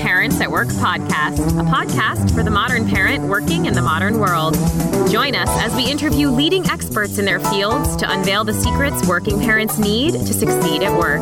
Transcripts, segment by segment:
Parents at Work podcast, a podcast for the modern parent working in the modern world. Join us as we interview leading experts in their fields to unveil the secrets working parents need to succeed at work.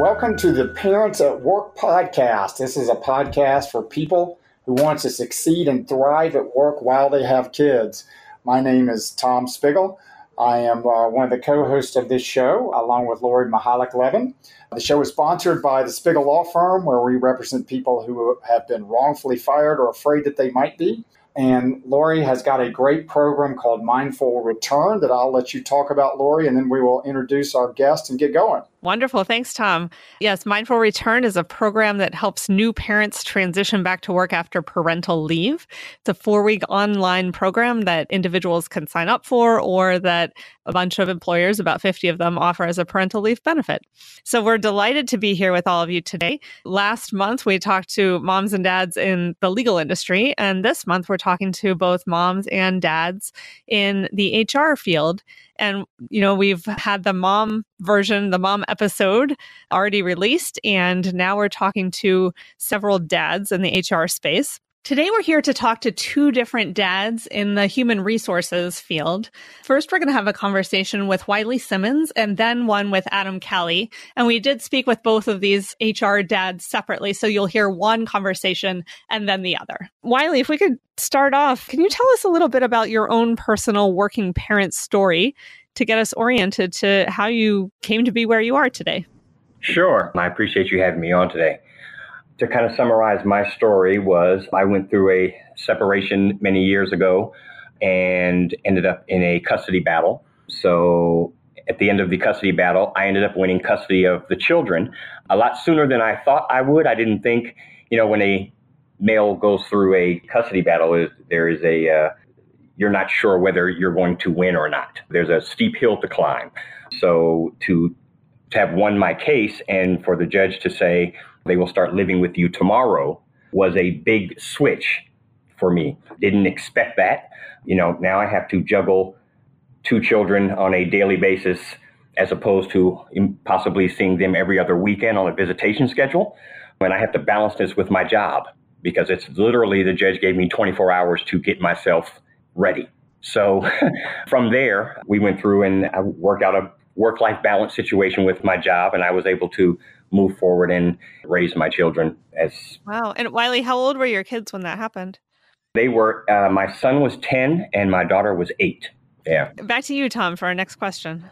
Welcome to the Parents at Work podcast. This is a podcast for people who want to succeed and thrive at work while they have kids. My name is Tom Spiegel. I am uh, one of the co hosts of this show, along with Lori Mihalich-Levin. The show is sponsored by the Spiegel Law Firm, where we represent people who have been wrongfully fired or afraid that they might be. And Lori has got a great program called Mindful Return that I'll let you talk about, Lori, and then we will introduce our guest and get going. Wonderful. Thanks, Tom. Yes, Mindful Return is a program that helps new parents transition back to work after parental leave. It's a four week online program that individuals can sign up for or that a bunch of employers, about 50 of them, offer as a parental leave benefit. So we're delighted to be here with all of you today. Last month, we talked to moms and dads in the legal industry. And this month, we're talking to both moms and dads in the HR field. And, you know, we've had the mom version, the mom episode already released. And now we're talking to several dads in the HR space. Today, we're here to talk to two different dads in the human resources field. First, we're going to have a conversation with Wiley Simmons and then one with Adam Kelly. And we did speak with both of these HR dads separately. So you'll hear one conversation and then the other. Wiley, if we could start off, can you tell us a little bit about your own personal working parent story to get us oriented to how you came to be where you are today? Sure. I appreciate you having me on today to kind of summarize my story was I went through a separation many years ago and ended up in a custody battle. So at the end of the custody battle, I ended up winning custody of the children a lot sooner than I thought I would. I didn't think, you know, when a male goes through a custody battle, there is a uh, you're not sure whether you're going to win or not. There's a steep hill to climb. So to to have won my case and for the judge to say they will start living with you tomorrow was a big switch for me. Didn't expect that. You know, now I have to juggle two children on a daily basis as opposed to possibly seeing them every other weekend on a visitation schedule. And I have to balance this with my job because it's literally the judge gave me 24 hours to get myself ready. So from there, we went through and I worked out a work life balance situation with my job, and I was able to move forward and raise my children as wow and wiley how old were your kids when that happened they were uh, my son was 10 and my daughter was 8 yeah back to you tom for our next question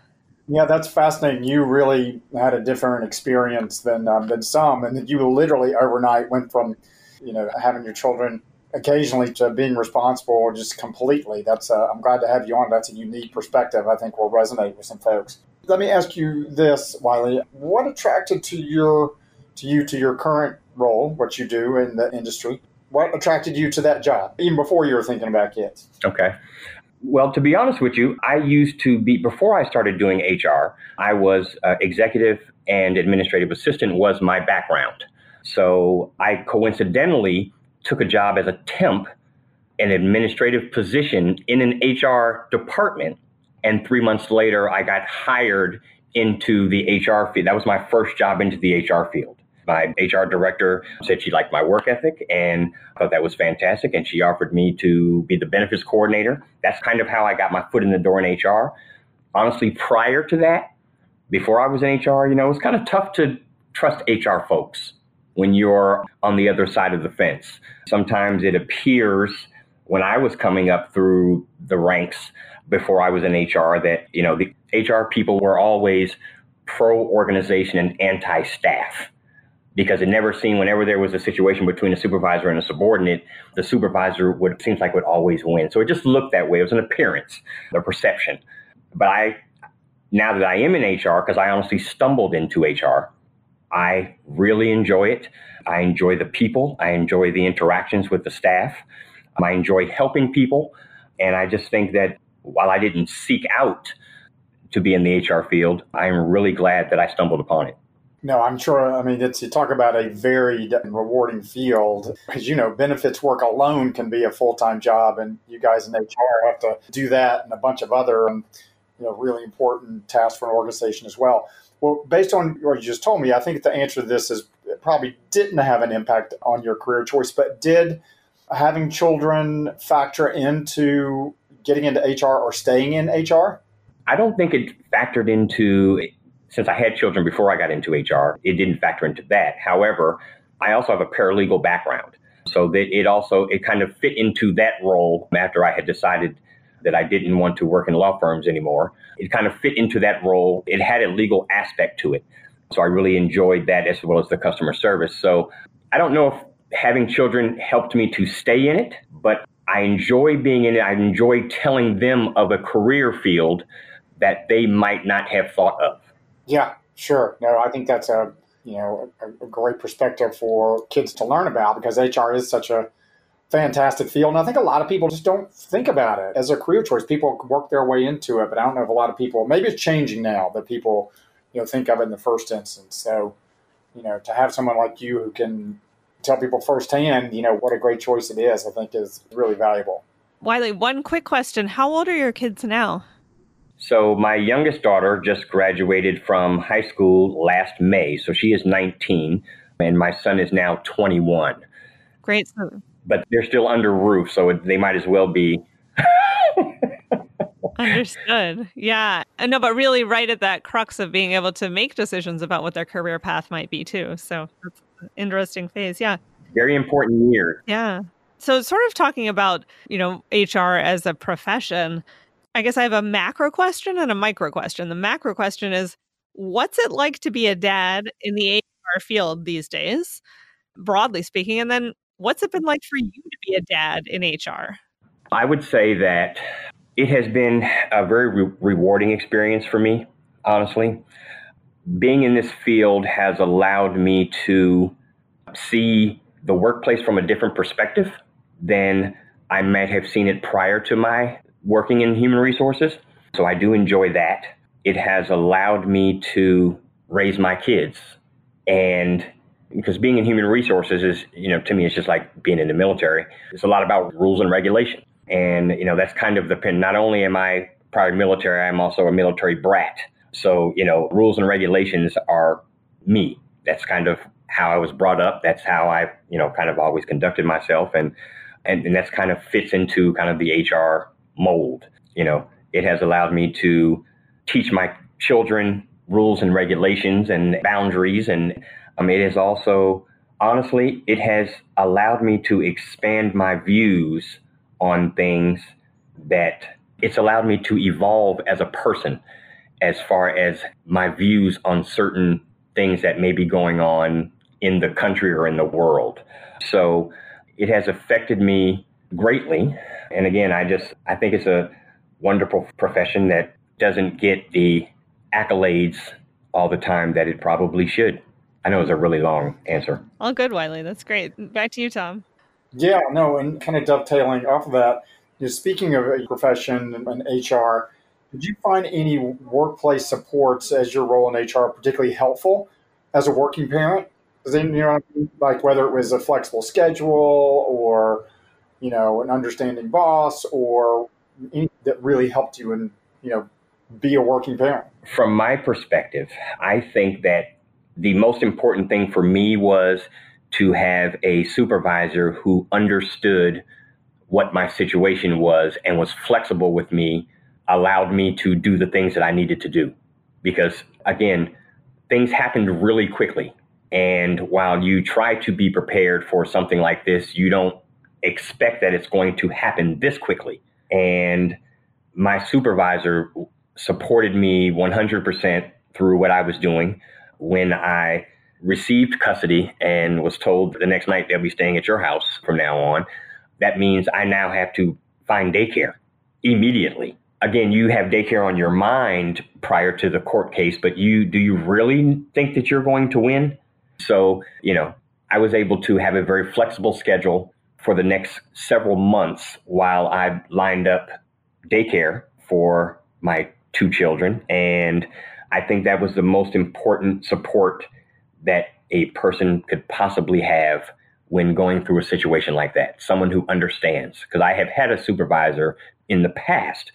yeah, that's fascinating. You really had a different experience than um, than some, and that you literally overnight went from, you know, having your children occasionally to being responsible just completely. That's uh, I'm glad to have you on. That's a unique perspective. I think will resonate with some folks. Let me ask you this, Wiley. What attracted to your to you to your current role, what you do in the industry? What attracted you to that job, even before you were thinking about kids? Okay. Well, to be honest with you, I used to be before I started doing HR. I was uh, executive and administrative assistant was my background. So I coincidentally took a job as a temp, an administrative position in an HR department and three months later, I got hired into the HR field. That was my first job into the HR field. My HR director said she liked my work ethic and thought that was fantastic. And she offered me to be the benefits coordinator. That's kind of how I got my foot in the door in HR. Honestly, prior to that, before I was in HR, you know, it was kind of tough to trust HR folks when you're on the other side of the fence. Sometimes it appears when I was coming up through the ranks before I was in HR that, you know, the HR people were always pro organization and anti staff because it never seemed whenever there was a situation between a supervisor and a subordinate, the supervisor would it seems like would always win. So it just looked that way. It was an appearance, a perception. But I now that I am in HR, because I honestly stumbled into HR, I really enjoy it. I enjoy the people. I enjoy the interactions with the staff. I enjoy helping people. And I just think that while I didn't seek out to be in the HR field, I'm really glad that I stumbled upon it. No, I'm sure. I mean, it's you talk about a very rewarding field. As you know, benefits work alone can be a full time job, and you guys in HR have to do that and a bunch of other, um, you know, really important tasks for an organization as well. Well, based on what you just told me, I think the answer to this is probably didn't have an impact on your career choice, but did having children factor into getting into HR or staying in HR? I don't think it factored into, since I had children before I got into HR, it didn't factor into that. However, I also have a paralegal background. So that it also, it kind of fit into that role after I had decided that I didn't want to work in law firms anymore. It kind of fit into that role. It had a legal aspect to it. So I really enjoyed that as well as the customer service. So I don't know if having children helped me to stay in it, but I enjoy being in it. I enjoy telling them of a career field that they might not have thought of. Yeah, sure. No, I think that's a you know a, a great perspective for kids to learn about because HR is such a fantastic field. And I think a lot of people just don't think about it as a career choice. People work their way into it, but I don't know if a lot of people, maybe it's changing now that people, you know, think of it in the first instance. So, you know, to have someone like you who can tell people firsthand, you know, what a great choice it is, I think is really valuable. Wiley, one quick question. How old are your kids now? So, my youngest daughter just graduated from high school last May. So, she is 19, and my son is now 21. Great. So, but they're still under roof, so they might as well be. Understood. Yeah. No, but really right at that crux of being able to make decisions about what their career path might be too. So that's an interesting phase. Yeah. Very important year. Yeah. So sort of talking about, you know, HR as a profession, I guess I have a macro question and a micro question. The macro question is what's it like to be a dad in the HR field these days, broadly speaking? And then what's it been like for you to be a dad in HR? I would say that it has been a very re- rewarding experience for me, honestly. Being in this field has allowed me to see the workplace from a different perspective than I might have seen it prior to my working in human resources. So I do enjoy that. It has allowed me to raise my kids. And because being in human resources is, you know, to me, it's just like being in the military. It's a lot about rules and regulation. And, you know, that's kind of the pin. Not only am I prior military, I'm also a military brat. So, you know, rules and regulations are me. That's kind of how I was brought up. That's how I, you know, kind of always conducted myself. And, and, and that's kind of fits into kind of the HR mold. You know, it has allowed me to teach my children rules and regulations and boundaries. And um, it has also, honestly, it has allowed me to expand my views on things that it's allowed me to evolve as a person as far as my views on certain things that may be going on in the country or in the world. So it has affected me greatly. And again, I just I think it's a wonderful profession that doesn't get the accolades all the time that it probably should. I know it's a really long answer. All good, Wiley. That's great. Back to you, Tom. Yeah, no, and kind of dovetailing off of that, you know, speaking of a profession and HR, did you find any workplace supports as your role in HR particularly helpful as a working parent? Then, you know, like whether it was a flexible schedule or, you know, an understanding boss or anything that really helped you and, you know, be a working parent? From my perspective, I think that the most important thing for me was to have a supervisor who understood what my situation was and was flexible with me, allowed me to do the things that I needed to do. Because again, things happened really quickly. And while you try to be prepared for something like this, you don't expect that it's going to happen this quickly. And my supervisor supported me 100% through what I was doing when I received custody and was told the next night they'll be staying at your house from now on, that means I now have to find daycare immediately. Again, you have daycare on your mind prior to the court case, but you do you really think that you're going to win? So, you know, I was able to have a very flexible schedule for the next several months while I lined up daycare for my two children. And I think that was the most important support that a person could possibly have when going through a situation like that. Someone who understands. Because I have had a supervisor in the past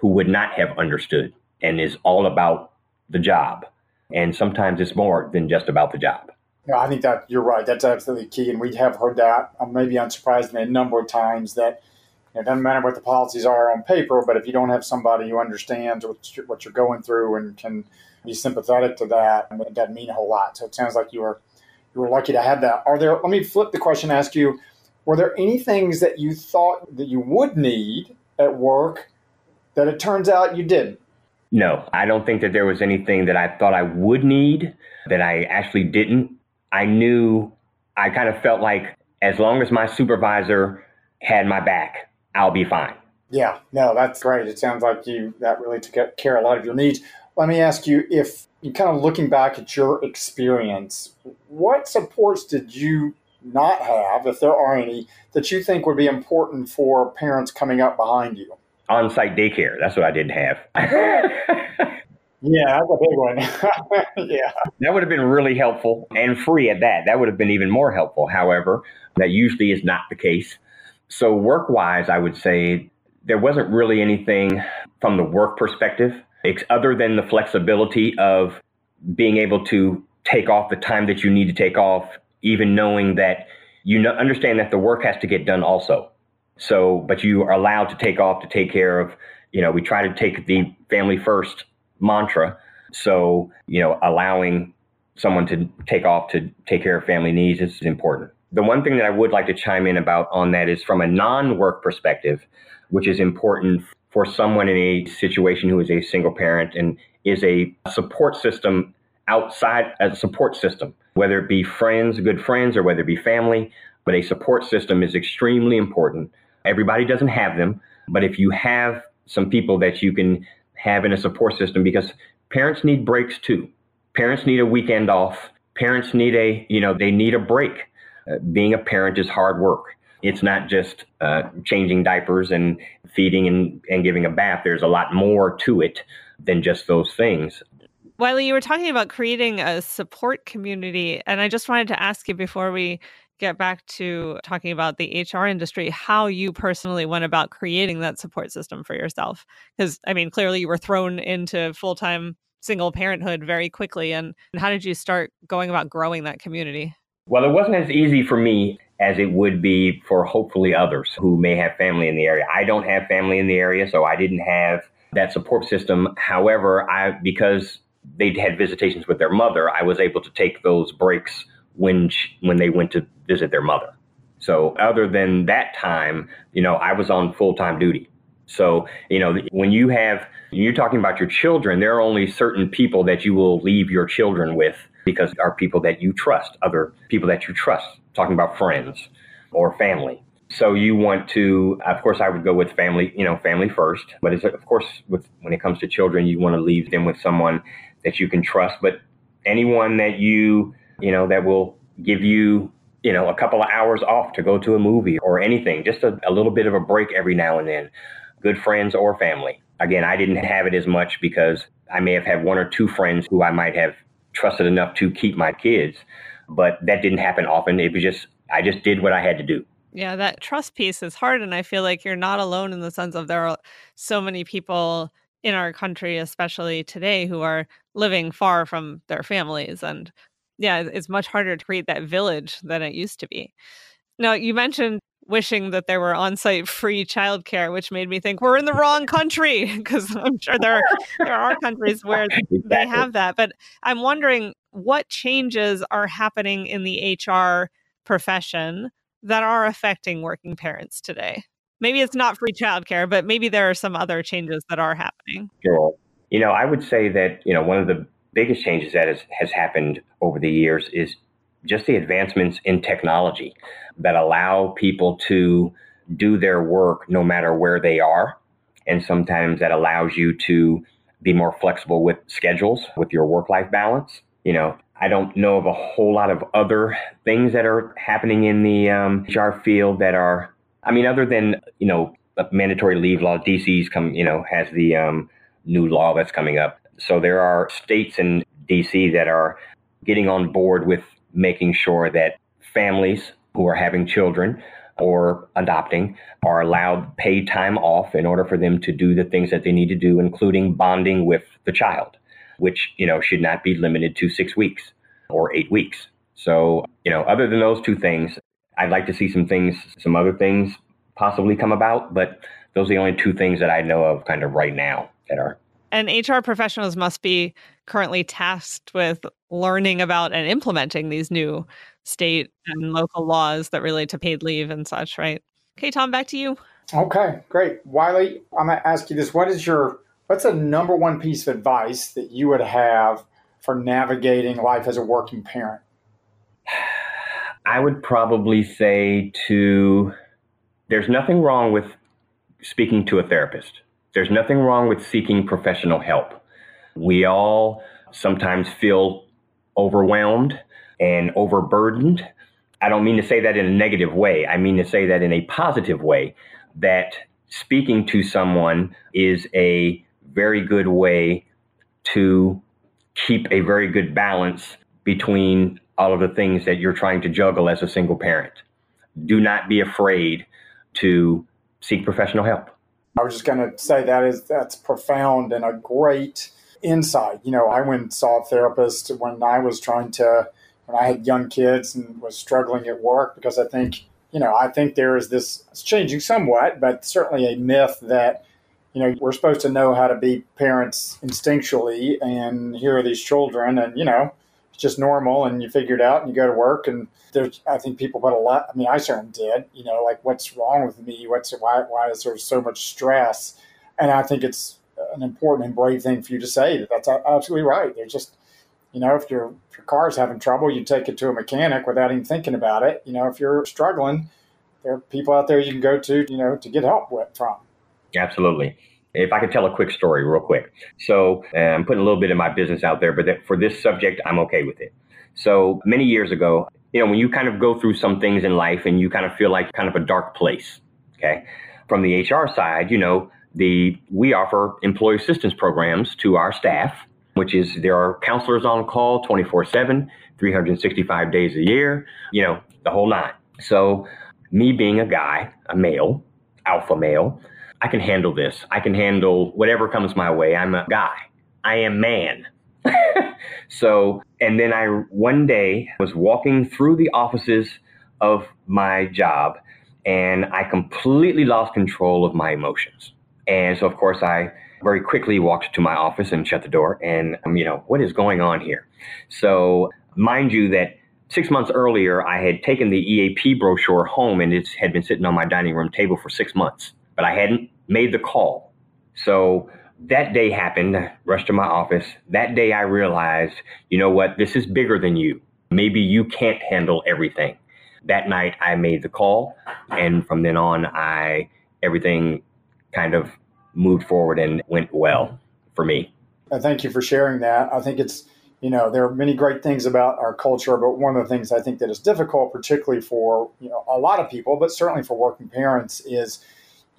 who would not have understood and is all about the job. And sometimes it's more than just about the job. Yeah, I think that you're right. That's absolutely key. And we have heard that, uh, maybe unsurprisingly, a number of times that it doesn't matter what the policies are on paper, but if you don't have somebody who understands what you're, what you're going through and can be sympathetic to that, it doesn't mean a whole lot. So it sounds like you were you were lucky to have that. Are there? Let me flip the question. and Ask you: Were there any things that you thought that you would need at work that it turns out you didn't? No, I don't think that there was anything that I thought I would need that I actually didn't. I knew I kind of felt like as long as my supervisor had my back, I'll be fine. Yeah, no, that's great. It sounds like you that really took care of a lot of your needs. Let me ask you if you kind of looking back at your experience, what supports did you not have, if there are any, that you think would be important for parents coming up behind you? On site daycare. That's what I didn't have. yeah, that's a big one. yeah. That would have been really helpful and free at that. That would have been even more helpful. However, that usually is not the case. So, work wise, I would say there wasn't really anything from the work perspective, it's other than the flexibility of being able to take off the time that you need to take off, even knowing that you know, understand that the work has to get done also. So, but you are allowed to take off to take care of, you know, we try to take the family first mantra. So, you know, allowing someone to take off to take care of family needs is important. The one thing that I would like to chime in about on that is from a non work perspective, which is important for someone in a situation who is a single parent and is a support system outside a support system, whether it be friends, good friends, or whether it be family. But a support system is extremely important. Everybody doesn't have them, but if you have some people that you can have in a support system, because parents need breaks too. Parents need a weekend off. Parents need a, you know, they need a break uh, being a parent is hard work. It's not just uh, changing diapers and feeding and, and giving a bath. There's a lot more to it than just those things. Wiley, you were talking about creating a support community, and I just wanted to ask you before we get back to talking about the HR industry, how you personally went about creating that support system for yourself. Because, I mean, clearly you were thrown into full time single parenthood very quickly. And, and how did you start going about growing that community? Well, it wasn't as easy for me as it would be for hopefully others who may have family in the area. I don't have family in the area, so I didn't have that support system. However, I because they had visitations with their mother, I was able to take those breaks when she, when they went to visit their mother. So other than that time, you know, I was on full-time duty. So, you know, when you have you're talking about your children, there are only certain people that you will leave your children with because are people that you trust, other people that you trust, talking about friends or family. So you want to, of course, I would go with family, you know, family first. But it's, of course, with when it comes to children, you want to leave them with someone that you can trust. But anyone that you, you know, that will give you, you know, a couple of hours off to go to a movie or anything, just a, a little bit of a break every now and then. Good friends or family. Again, I didn't have it as much because I may have had one or two friends who I might have trusted enough to keep my kids. But that didn't happen often. It was just, I just did what I had to do. Yeah, that trust piece is hard. And I feel like you're not alone in the sense of there are so many people in our country, especially today, who are living far from their families. And yeah, it's much harder to create that village than it used to be. Now, you mentioned wishing that there were on-site free childcare, which made me think we're in the wrong country because I'm sure there are, there are countries where exactly. they have that. But I'm wondering what changes are happening in the HR profession that are affecting working parents today. Maybe it's not free childcare, but maybe there are some other changes that are happening. Sure. You know, I would say that, you know, one of the biggest changes that has, has happened over the years is just the advancements in technology that allow people to do their work no matter where they are. And sometimes that allows you to be more flexible with schedules, with your work life balance. You know, I don't know of a whole lot of other things that are happening in the um, HR field that are, I mean, other than, you know, mandatory leave law, DC's come, you know, has the um, new law that's coming up. So there are states in DC that are getting on board with making sure that families who are having children or adopting are allowed paid time off in order for them to do the things that they need to do, including bonding with the child, which, you know, should not be limited to six weeks or eight weeks. So, you know, other than those two things, I'd like to see some things, some other things possibly come about, but those are the only two things that I know of kind of right now that are. And HR professionals must be currently tasked with learning about and implementing these new state and local laws that relate to paid leave and such, right? Okay, Tom, back to you. Okay, great. Wiley, I'm going to ask you this. What is your, what's the number one piece of advice that you would have for navigating life as a working parent? I would probably say to, there's nothing wrong with speaking to a therapist. There's nothing wrong with seeking professional help. We all sometimes feel overwhelmed and overburdened. I don't mean to say that in a negative way. I mean to say that in a positive way, that speaking to someone is a very good way to keep a very good balance between all of the things that you're trying to juggle as a single parent. Do not be afraid to seek professional help. I was just going to say that is that's profound and a great insight. You know, I went and saw a therapist when I was trying to when I had young kids and was struggling at work because I think, you know, I think there is this it's changing somewhat, but certainly a myth that you know we're supposed to know how to be parents instinctually and here are these children and you know just normal and you figure it out and you go to work and there's I think people put a lot I mean I certainly did you know like what's wrong with me? What's why why is there so much stress? And I think it's an important and brave thing for you to say that that's absolutely right. There's just you know if your if your car's having trouble you take it to a mechanic without even thinking about it. You know if you're struggling there are people out there you can go to you know to get help with from. Absolutely. If I could tell a quick story, real quick. So uh, I'm putting a little bit of my business out there, but for this subject, I'm okay with it. So many years ago, you know, when you kind of go through some things in life and you kind of feel like kind of a dark place, okay? From the HR side, you know, the we offer employee assistance programs to our staff, which is there are counselors on call 24/7, 365 days a year, you know, the whole nine. So me being a guy, a male, alpha male, I can handle this. I can handle whatever comes my way. I'm a guy. I am man. so, and then I one day was walking through the offices of my job and I completely lost control of my emotions. And so, of course, I very quickly walked to my office and shut the door. And, um, you know, what is going on here? So, mind you, that six months earlier, I had taken the EAP brochure home and it had been sitting on my dining room table for six months but I hadn't made the call. So that day happened, rushed to my office. That day I realized, you know what, this is bigger than you. Maybe you can't handle everything. That night I made the call and from then on I everything kind of moved forward and went well for me. Thank you for sharing that. I think it's you know there are many great things about our culture but one of the things i think that is difficult particularly for you know a lot of people but certainly for working parents is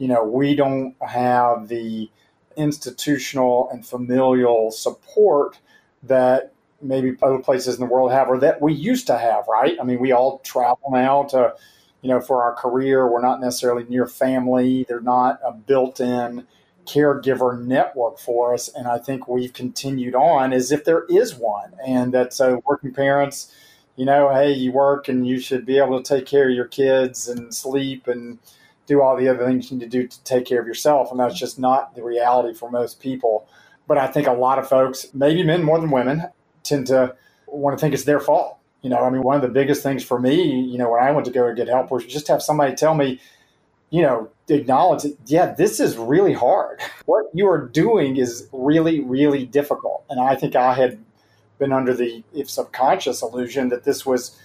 you know, we don't have the institutional and familial support that maybe other places in the world have or that we used to have, right? I mean, we all travel now to, you know, for our career. We're not necessarily near family. They're not a built in caregiver network for us. And I think we've continued on as if there is one. And that so working parents, you know, hey, you work and you should be able to take care of your kids and sleep and, do all the other things you need to do to take care of yourself. And that's just not the reality for most people. But I think a lot of folks, maybe men more than women, tend to want to think it's their fault. You know, I mean, one of the biggest things for me, you know, when I went to go get help was just have somebody tell me, you know, acknowledge yeah, this is really hard. What you are doing is really, really difficult. And I think I had been under the, if subconscious illusion that this was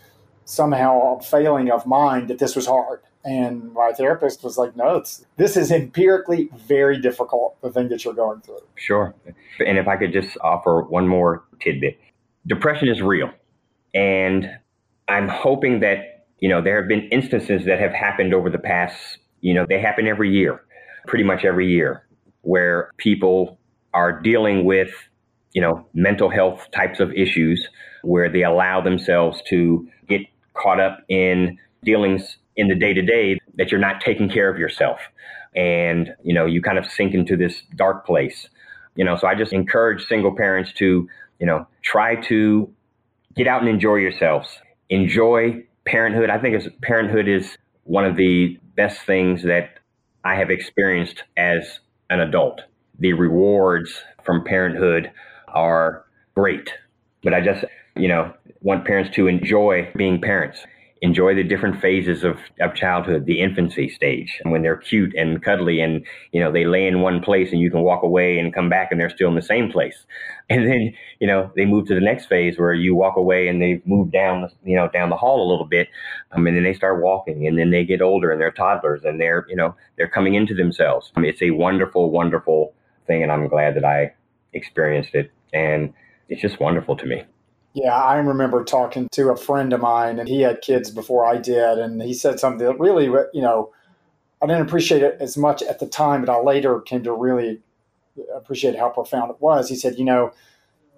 somehow a failing of mine, that this was hard. And my therapist was like, no, it's, this is empirically very difficult, the thing that you're going through. Sure. And if I could just offer one more tidbit depression is real. And I'm hoping that, you know, there have been instances that have happened over the past, you know, they happen every year, pretty much every year, where people are dealing with, you know, mental health types of issues where they allow themselves to get caught up in dealings in the day to day that you're not taking care of yourself. And, you know, you kind of sink into this dark place. You know, so I just encourage single parents to, you know, try to get out and enjoy yourselves. enjoy parenthood. I think parenthood is one of the best things that I have experienced as an adult. The rewards from parenthood are great, but I just, you know, want parents to enjoy being parents enjoy the different phases of, of childhood, the infancy stage, when they're cute and cuddly and, you know, they lay in one place and you can walk away and come back and they're still in the same place. And then, you know, they move to the next phase where you walk away and they've moved down, you know, down the hall a little bit. Um, and then they start walking and then they get older and they're toddlers and they're, you know, they're coming into themselves. I mean, it's a wonderful, wonderful thing. And I'm glad that I experienced it. And it's just wonderful to me. Yeah, I remember talking to a friend of mine, and he had kids before I did, and he said something that really, you know, I didn't appreciate it as much at the time, but I later came to really appreciate how profound it was. He said, you know,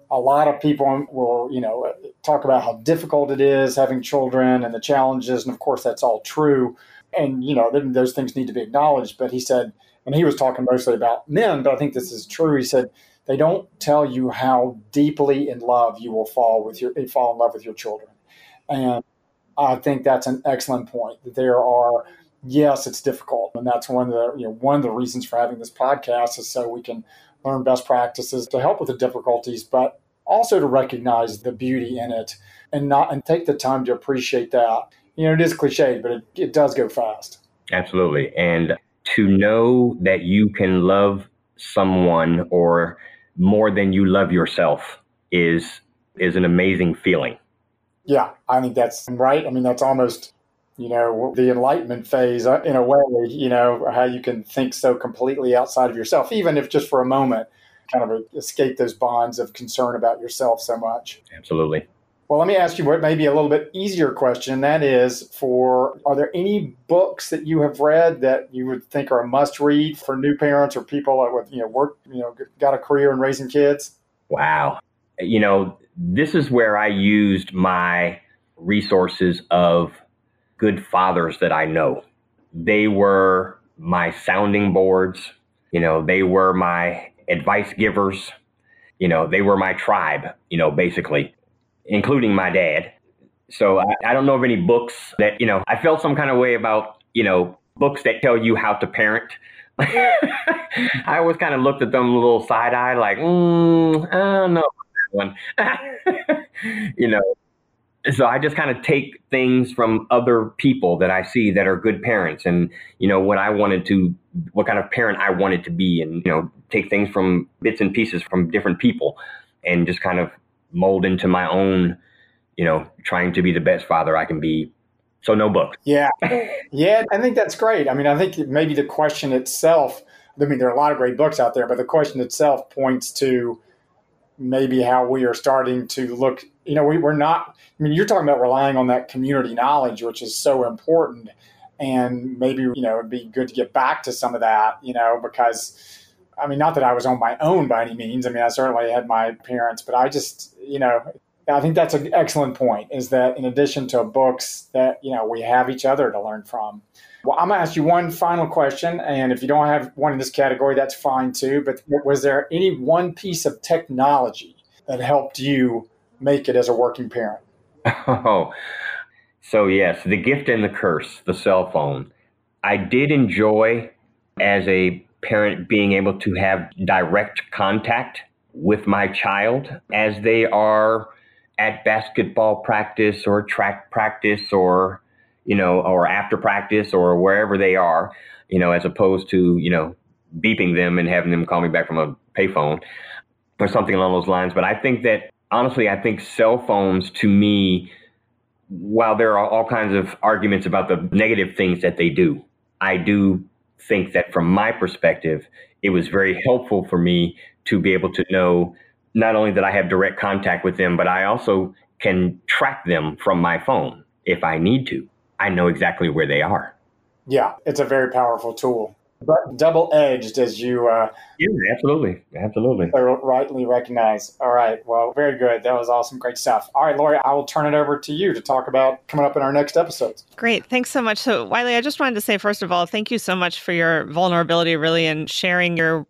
a lot of people will, you know, talk about how difficult it is having children and the challenges, and of course that's all true, and you know, those things need to be acknowledged. But he said, and he was talking mostly about men, but I think this is true. He said they don't tell you how deeply in love you will fall with your fall in love with your children. And I think that's an excellent point. There are yes, it's difficult, and that's one of the you know one of the reasons for having this podcast is so we can learn best practices to help with the difficulties, but also to recognize the beauty in it and not and take the time to appreciate that. You know, it is cliche, but it, it does go fast. Absolutely. And to know that you can love someone or more than you love yourself is is an amazing feeling. Yeah, I think that's right. I mean, that's almost you know the enlightenment phase uh, in a way. You know how you can think so completely outside of yourself, even if just for a moment, kind of escape those bonds of concern about yourself so much. Absolutely. Well, let me ask you what may be a little bit easier question. And that is for are there any books that you have read that you would think are a must read for new parents or people that with, you know, work, you know, got a career in raising kids? Wow. You know, this is where I used my resources of good fathers that I know. They were my sounding boards, you know, they were my advice givers, you know, they were my tribe, you know, basically including my dad. So I, I don't know of any books that, you know, I felt some kind of way about, you know, books that tell you how to parent. I always kind of looked at them a little side eye, like, mm, I don't know one. you know, so I just kind of take things from other people that I see that are good parents, and you know what I wanted to, what kind of parent I wanted to be, and you know, take things from bits and pieces from different people, and just kind of mold into my own, you know, trying to be the best father I can be. So no book. Yeah. Yeah, I think that's great. I mean, I think maybe the question itself, I mean, there are a lot of great books out there, but the question itself points to maybe how we are starting to look, you know, we, we're not, I mean, you're talking about relying on that community knowledge, which is so important. And maybe, you know, it'd be good to get back to some of that, you know, because I mean, not that I was on my own by any means. I mean, I certainly had my parents, but I just, you know, I think that's an excellent point is that in addition to books that, you know, we have each other to learn from. Well, I'm going to ask you one final question. And if you don't have one in this category, that's fine too. But was there any one piece of technology that helped you make it as a working parent? Oh, so yes, the gift and the curse, the cell phone. I did enjoy as a parent being able to have direct contact with my child as they are at basketball practice or track practice or you know or after practice or wherever they are you know as opposed to you know beeping them and having them call me back from a payphone or something along those lines. But i think that honestly i think cell phones to me while there are all kinds of arguments about the negative things that they do i do think that from my perspective, it was very helpful for me to be able to know not only that I have direct contact with them, but I also can track them from my phone if I need to. I know exactly where they are. Yeah, it's a very powerful tool double edged as you uh, yeah absolutely. Absolutely. rightly recognize. All right. Well very good. That was awesome. Great stuff. All right lori i will turn it over to you to talk about coming up in our next episodes. Great. Thanks so much. So wiley i just wanted to say first of all thank you so much for your vulnerability really and sharing your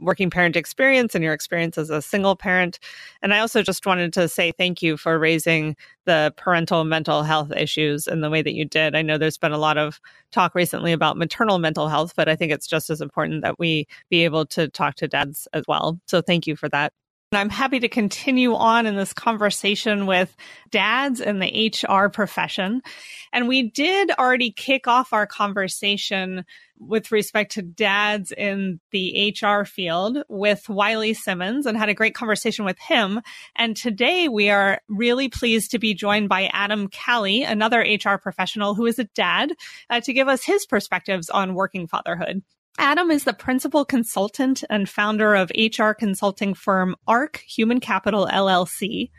working parent experience and your experience as a single parent. And I also just wanted to say thank you for raising the parental mental health issues in the way that you did. I know there's been a lot of talk recently about maternal mental health, but I think it's just as important that we be able to talk to dads as well. So thank you for that. I'm happy to continue on in this conversation with dads in the HR profession. And we did already kick off our conversation with respect to dads in the HR field with Wiley Simmons and had a great conversation with him. And today we are really pleased to be joined by Adam Calley, another HR professional who is a dad, uh, to give us his perspectives on working fatherhood. Adam is the principal consultant and founder of HR consulting firm ARC Human Capital LLC.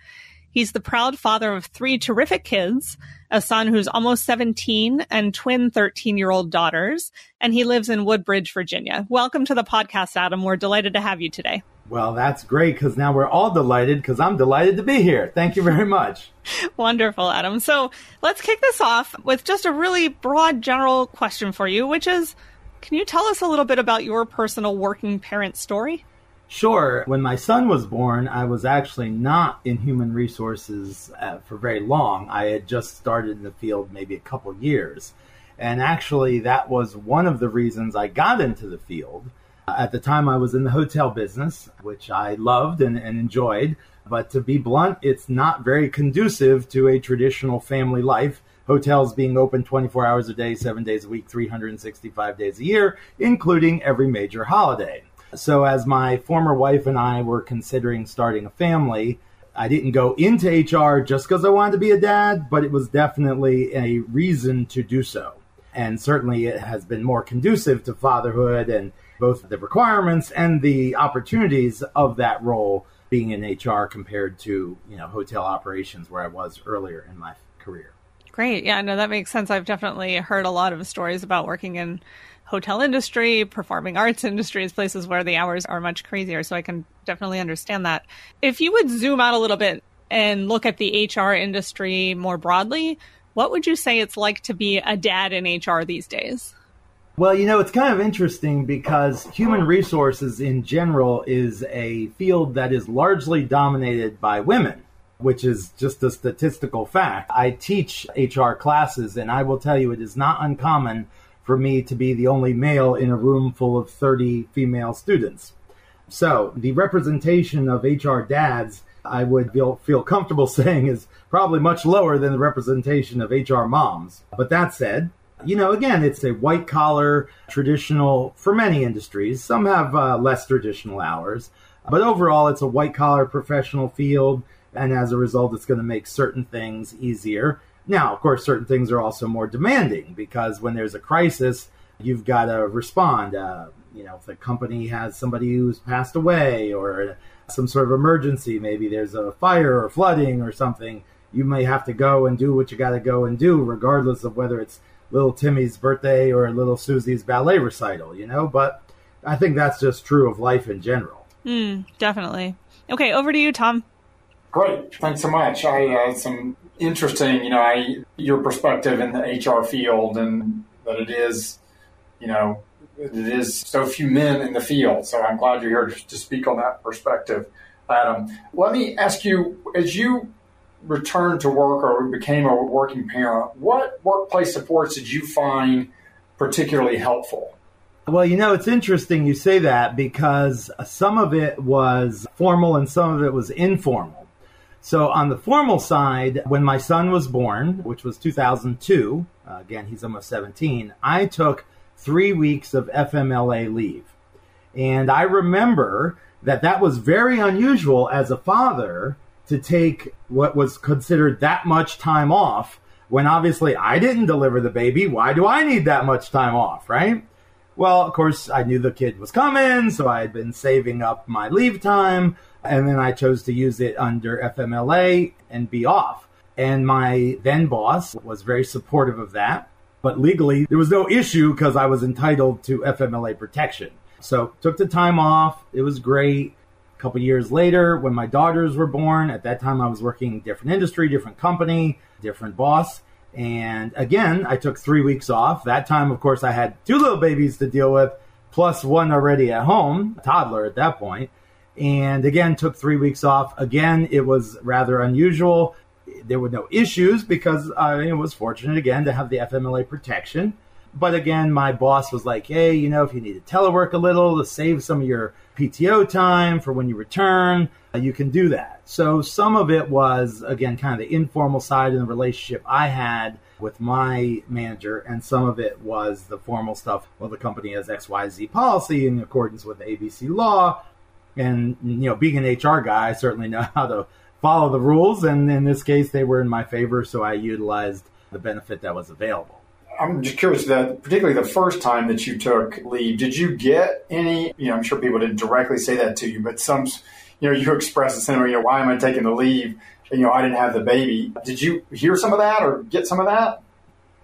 He's the proud father of three terrific kids, a son who's almost 17 and twin 13 year old daughters, and he lives in Woodbridge, Virginia. Welcome to the podcast, Adam. We're delighted to have you today. Well, that's great because now we're all delighted because I'm delighted to be here. Thank you very much. Wonderful, Adam. So let's kick this off with just a really broad general question for you, which is can you tell us a little bit about your personal working parent story? Sure. When my son was born, I was actually not in human resources uh, for very long. I had just started in the field maybe a couple years. And actually, that was one of the reasons I got into the field. At the time, I was in the hotel business, which I loved and, and enjoyed. But to be blunt, it's not very conducive to a traditional family life hotels being open 24 hours a day, seven days a week, 365 days a year, including every major holiday. So, as my former wife and I were considering starting a family, I didn't go into HR just because I wanted to be a dad, but it was definitely a reason to do so. And certainly it has been more conducive to fatherhood and both the requirements and the opportunities of that role being in HR compared to, you know, hotel operations where I was earlier in my career. Great. Yeah, no, that makes sense. I've definitely heard a lot of stories about working in hotel industry, performing arts industries, places where the hours are much crazier. So I can definitely understand that. If you would zoom out a little bit and look at the HR industry more broadly, what would you say it's like to be a dad in HR these days? Well, you know, it's kind of interesting because human resources in general is a field that is largely dominated by women which is just a statistical fact. I teach HR classes, and I will tell you it is not uncommon for me to be the only male in a room full of 30 female students. So the representation of HR dads, I would feel, feel comfortable saying, is probably much lower than the representation of HR moms. But that said, you know, again, it's a white collar, traditional, for many industries. Some have uh, less traditional hours. But overall, it's a white collar professional field and as a result, it's going to make certain things easier. Now, of course, certain things are also more demanding because when there's a crisis, you've got to respond. Uh, you know, if the company has somebody who's passed away or some sort of emergency, maybe there's a fire or flooding or something, you may have to go and do what you got to go and do, regardless of whether it's little Timmy's birthday or little Susie's ballet recital, you know? But I think that's just true of life in general. Mm, definitely. Okay, over to you, Tom. Great, thanks so much. I uh, some interesting, you know, I, your perspective in the HR field and that it is, you know, it is so few men in the field. So I'm glad you're here to speak on that perspective, Adam. Let me ask you, as you returned to work or became a working parent, what workplace supports did you find particularly helpful? Well, you know, it's interesting you say that because some of it was formal and some of it was informal. So on the formal side, when my son was born, which was 2002, uh, again, he's almost 17, I took three weeks of FMLA leave. And I remember that that was very unusual as a father to take what was considered that much time off when obviously I didn't deliver the baby. Why do I need that much time off, right? Well, of course, I knew the kid was coming, so I had been saving up my leave time. And then I chose to use it under FMLA and be off. And my then boss was very supportive of that. But legally, there was no issue because I was entitled to FMLA protection. So took the time off. It was great. A couple years later, when my daughters were born, at that time I was working different industry, different company, different boss. And again, I took three weeks off. That time, of course, I had two little babies to deal with plus one already at home, toddler at that point. And again, took three weeks off. Again, it was rather unusual. There were no issues because I was fortunate again to have the FMLA protection. But again, my boss was like, hey, you know, if you need to telework a little to save some of your PTO time for when you return, uh, you can do that. So some of it was, again, kind of the informal side in the relationship I had with my manager, and some of it was the formal stuff. Well, the company has XYZ policy in accordance with ABC law. And, you know, being an HR guy, I certainly know how to follow the rules. And in this case, they were in my favor, so I utilized the benefit that was available. I'm just curious that particularly the first time that you took leave, did you get any, you know, I'm sure people didn't directly say that to you, but some, you know, you expressed the sentiment, you know, why am I taking the leave? You know, I didn't have the baby. Did you hear some of that or get some of that?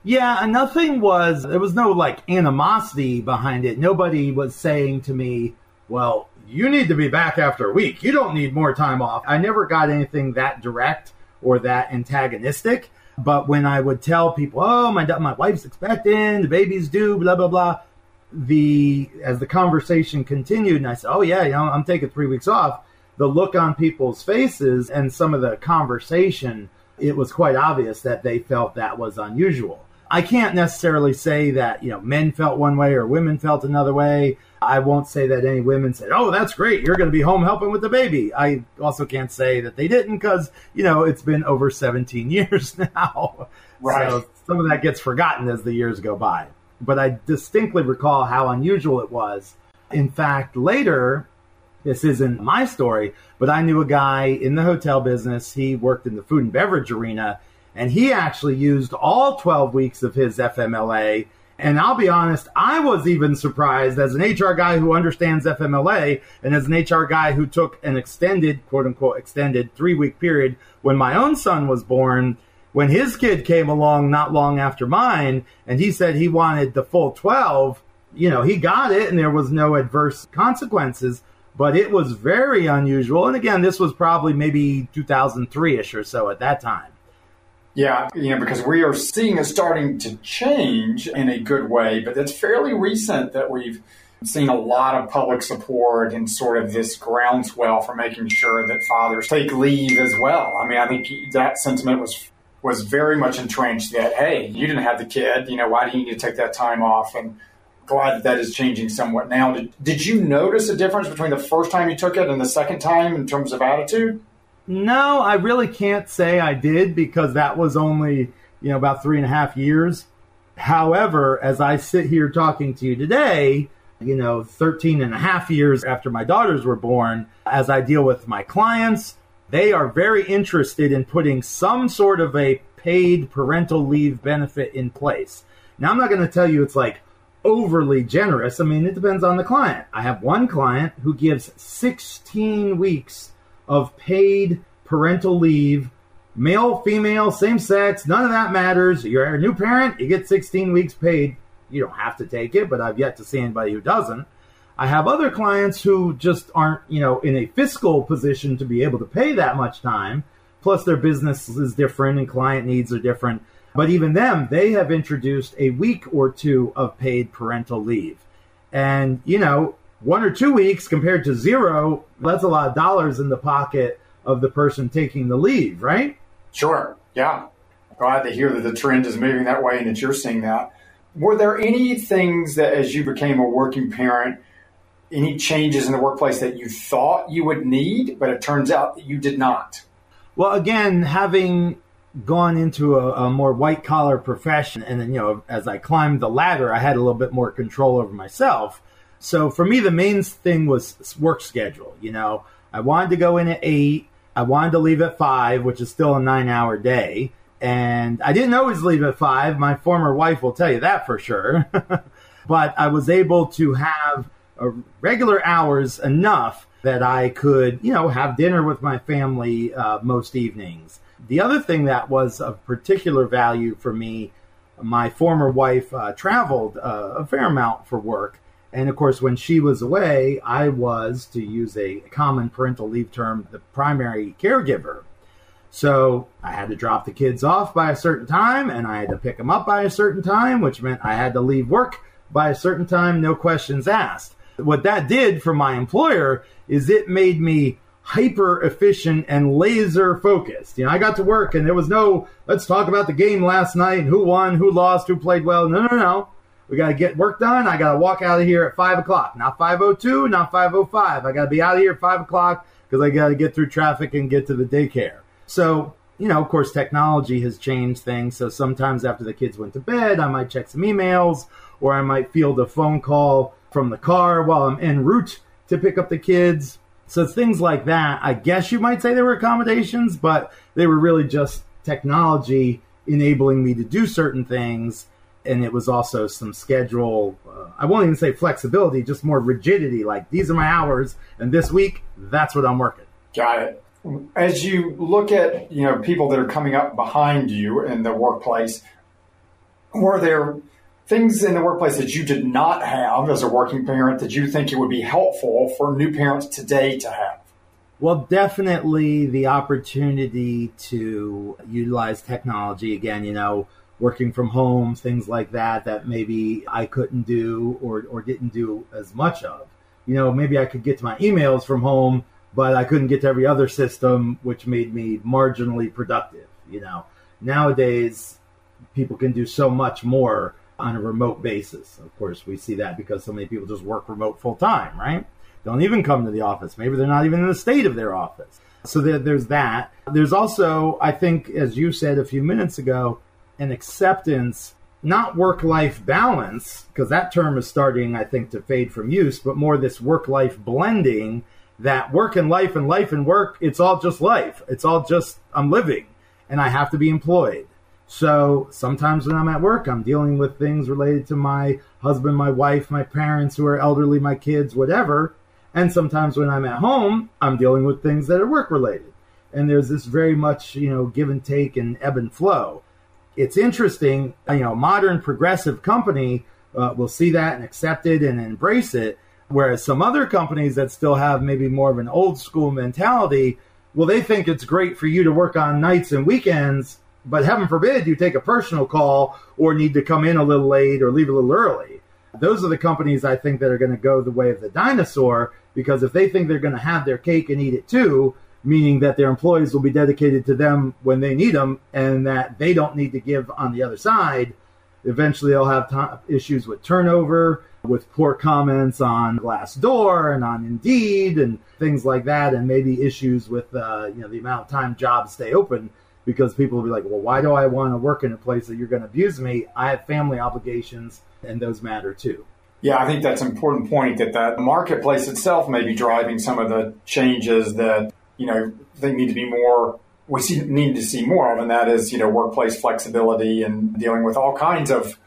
Yeah, nothing was, there was no like animosity behind it. Nobody was saying to me, well, you need to be back after a week. You don't need more time off. I never got anything that direct or that antagonistic. But when I would tell people, "Oh, my my wife's expecting, the baby's due," blah blah blah, the as the conversation continued, and I said, "Oh yeah, you know, I'm taking three weeks off." The look on people's faces and some of the conversation, it was quite obvious that they felt that was unusual. I can't necessarily say that, you know, men felt one way or women felt another way. I won't say that any women said, "Oh, that's great. You're going to be home helping with the baby." I also can't say that they didn't cuz, you know, it's been over 17 years now. Right. So some of that gets forgotten as the years go by. But I distinctly recall how unusual it was. In fact, later, this isn't my story, but I knew a guy in the hotel business. He worked in the food and beverage arena and he actually used all 12 weeks of his FMLA. And I'll be honest, I was even surprised as an HR guy who understands FMLA and as an HR guy who took an extended, quote unquote, extended three week period when my own son was born. When his kid came along not long after mine and he said he wanted the full 12, you know, he got it and there was no adverse consequences, but it was very unusual. And again, this was probably maybe 2003 ish or so at that time. Yeah, you know, because we are seeing it starting to change in a good way, but it's fairly recent that we've seen a lot of public support and sort of this groundswell for making sure that fathers take leave as well. I mean, I think that sentiment was was very much entrenched that hey, you didn't have the kid, you know, why do you need to take that time off? And glad that that is changing somewhat now. Did, did you notice a difference between the first time you took it and the second time in terms of attitude? No, I really can't say I did because that was only, you know, about three and a half years. However, as I sit here talking to you today, you know, 13 and a half years after my daughters were born, as I deal with my clients, they are very interested in putting some sort of a paid parental leave benefit in place. Now, I'm not going to tell you it's like overly generous. I mean, it depends on the client. I have one client who gives 16 weeks of paid parental leave, male, female, same sex, none of that matters. You're a new parent, you get 16 weeks paid. You don't have to take it, but I've yet to see anybody who doesn't. I have other clients who just aren't, you know, in a fiscal position to be able to pay that much time. Plus, their business is different and client needs are different. But even them, they have introduced a week or two of paid parental leave. And, you know, one or two weeks compared to zero, that's a lot of dollars in the pocket of the person taking the leave, right? Sure. Yeah. Glad to hear that the trend is moving that way and that you're seeing that. Were there any things that, as you became a working parent, any changes in the workplace that you thought you would need, but it turns out that you did not? Well, again, having gone into a, a more white collar profession, and then, you know, as I climbed the ladder, I had a little bit more control over myself so for me, the main thing was work schedule. You know, I wanted to go in at eight. I wanted to leave at five, which is still a nine hour day. And I didn't always leave at five. My former wife will tell you that for sure. but I was able to have regular hours enough that I could, you know, have dinner with my family uh, most evenings. The other thing that was of particular value for me, my former wife uh, traveled uh, a fair amount for work. And of course, when she was away, I was, to use a common parental leave term, the primary caregiver. So I had to drop the kids off by a certain time and I had to pick them up by a certain time, which meant I had to leave work by a certain time, no questions asked. What that did for my employer is it made me hyper efficient and laser focused. You know, I got to work and there was no, let's talk about the game last night who won, who lost, who played well. No, no, no. We got to get work done. I got to walk out of here at five o'clock, not 502, not 505. I got to be out of here at five o'clock because I got to get through traffic and get to the daycare. So, you know, of course, technology has changed things. So sometimes after the kids went to bed, I might check some emails or I might field a phone call from the car while I'm en route to pick up the kids so things like that, I guess you might say they were accommodations, but they were really just technology enabling me to do certain things. And it was also some schedule, uh, I won't even say flexibility, just more rigidity. Like these are my hours, and this week, that's what I'm working. Got it. As you look at you know people that are coming up behind you in the workplace, were there things in the workplace that you did not have as a working parent that you think it would be helpful for new parents today to have? Well, definitely the opportunity to utilize technology again, you know, working from home, things like that, that maybe I couldn't do or, or didn't do as much of. You know, maybe I could get to my emails from home, but I couldn't get to every other system, which made me marginally productive. You know, nowadays people can do so much more on a remote basis. Of course, we see that because so many people just work remote full time, right? Don't even come to the office. Maybe they're not even in the state of their office. So there, there's that. There's also, I think, as you said a few minutes ago, an acceptance, not work life balance, because that term is starting, I think, to fade from use, but more this work life blending that work and life and life and work, it's all just life. It's all just, I'm living and I have to be employed. So sometimes when I'm at work, I'm dealing with things related to my husband, my wife, my parents who are elderly, my kids, whatever. And sometimes when I'm at home, I'm dealing with things that are work related. And there's this very much, you know, give and take and ebb and flow. It's interesting, you know, modern progressive company uh, will see that and accept it and embrace it. Whereas some other companies that still have maybe more of an old school mentality, well, they think it's great for you to work on nights and weekends but heaven forbid you take a personal call or need to come in a little late or leave a little early. Those are the companies I think that are going to go the way of the dinosaur because if they think they're going to have their cake and eat it too, meaning that their employees will be dedicated to them when they need them and that they don't need to give on the other side, eventually they'll have issues with turnover, with poor comments on Glassdoor and on Indeed and things like that, and maybe issues with uh, you know the amount of time jobs stay open because people will be like, well, why do I want to work in a place that you're going to abuse me? I have family obligations, and those matter too. Yeah, I think that's an important point that the marketplace itself may be driving some of the changes that, you know, they need to be more, we see, need to see more of, and that is, you know, workplace flexibility and dealing with all kinds of,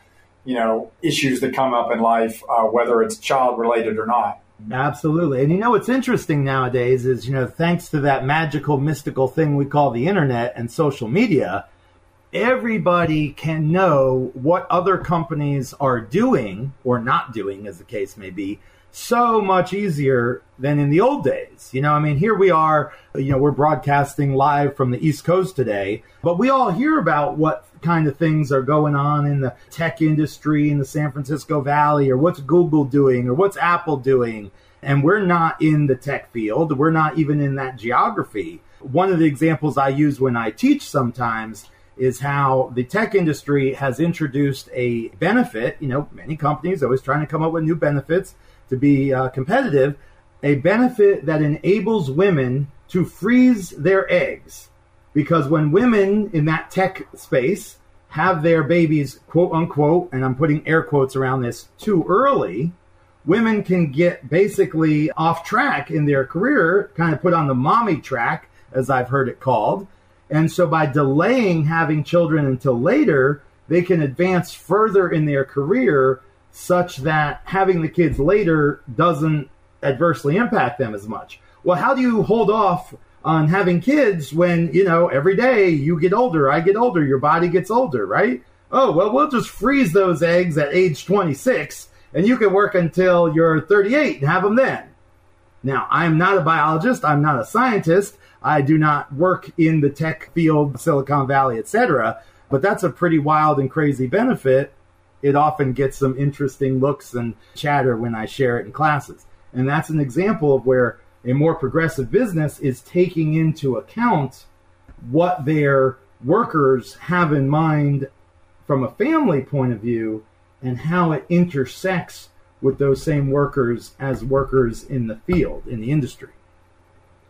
you know, issues that come up in life, uh, whether it's child related or not. Absolutely. And you know what's interesting nowadays is, you know, thanks to that magical, mystical thing we call the internet and social media, everybody can know what other companies are doing or not doing, as the case may be, so much easier than in the old days. You know, I mean, here we are, you know, we're broadcasting live from the East Coast today, but we all hear about what kind of things are going on in the tech industry in the San Francisco Valley or what's Google doing or what's Apple doing. And we're not in the tech field. We're not even in that geography. One of the examples I use when I teach sometimes is how the tech industry has introduced a benefit. You know, many companies always trying to come up with new benefits to be uh, competitive, a benefit that enables women to freeze their eggs. Because when women in that tech space have their babies, quote unquote, and I'm putting air quotes around this, too early, women can get basically off track in their career, kind of put on the mommy track, as I've heard it called. And so by delaying having children until later, they can advance further in their career such that having the kids later doesn't adversely impact them as much. Well, how do you hold off on having kids when, you know, every day you get older, I get older, your body gets older, right? Oh, well, we'll just freeze those eggs at age 26 and you can work until you're 38 and have them then. Now, I'm not a biologist, I'm not a scientist, I do not work in the tech field, Silicon Valley, etc., but that's a pretty wild and crazy benefit it often gets some interesting looks and chatter when I share it in classes. And that's an example of where a more progressive business is taking into account what their workers have in mind from a family point of view and how it intersects with those same workers as workers in the field, in the industry.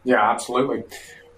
Yeah, absolutely.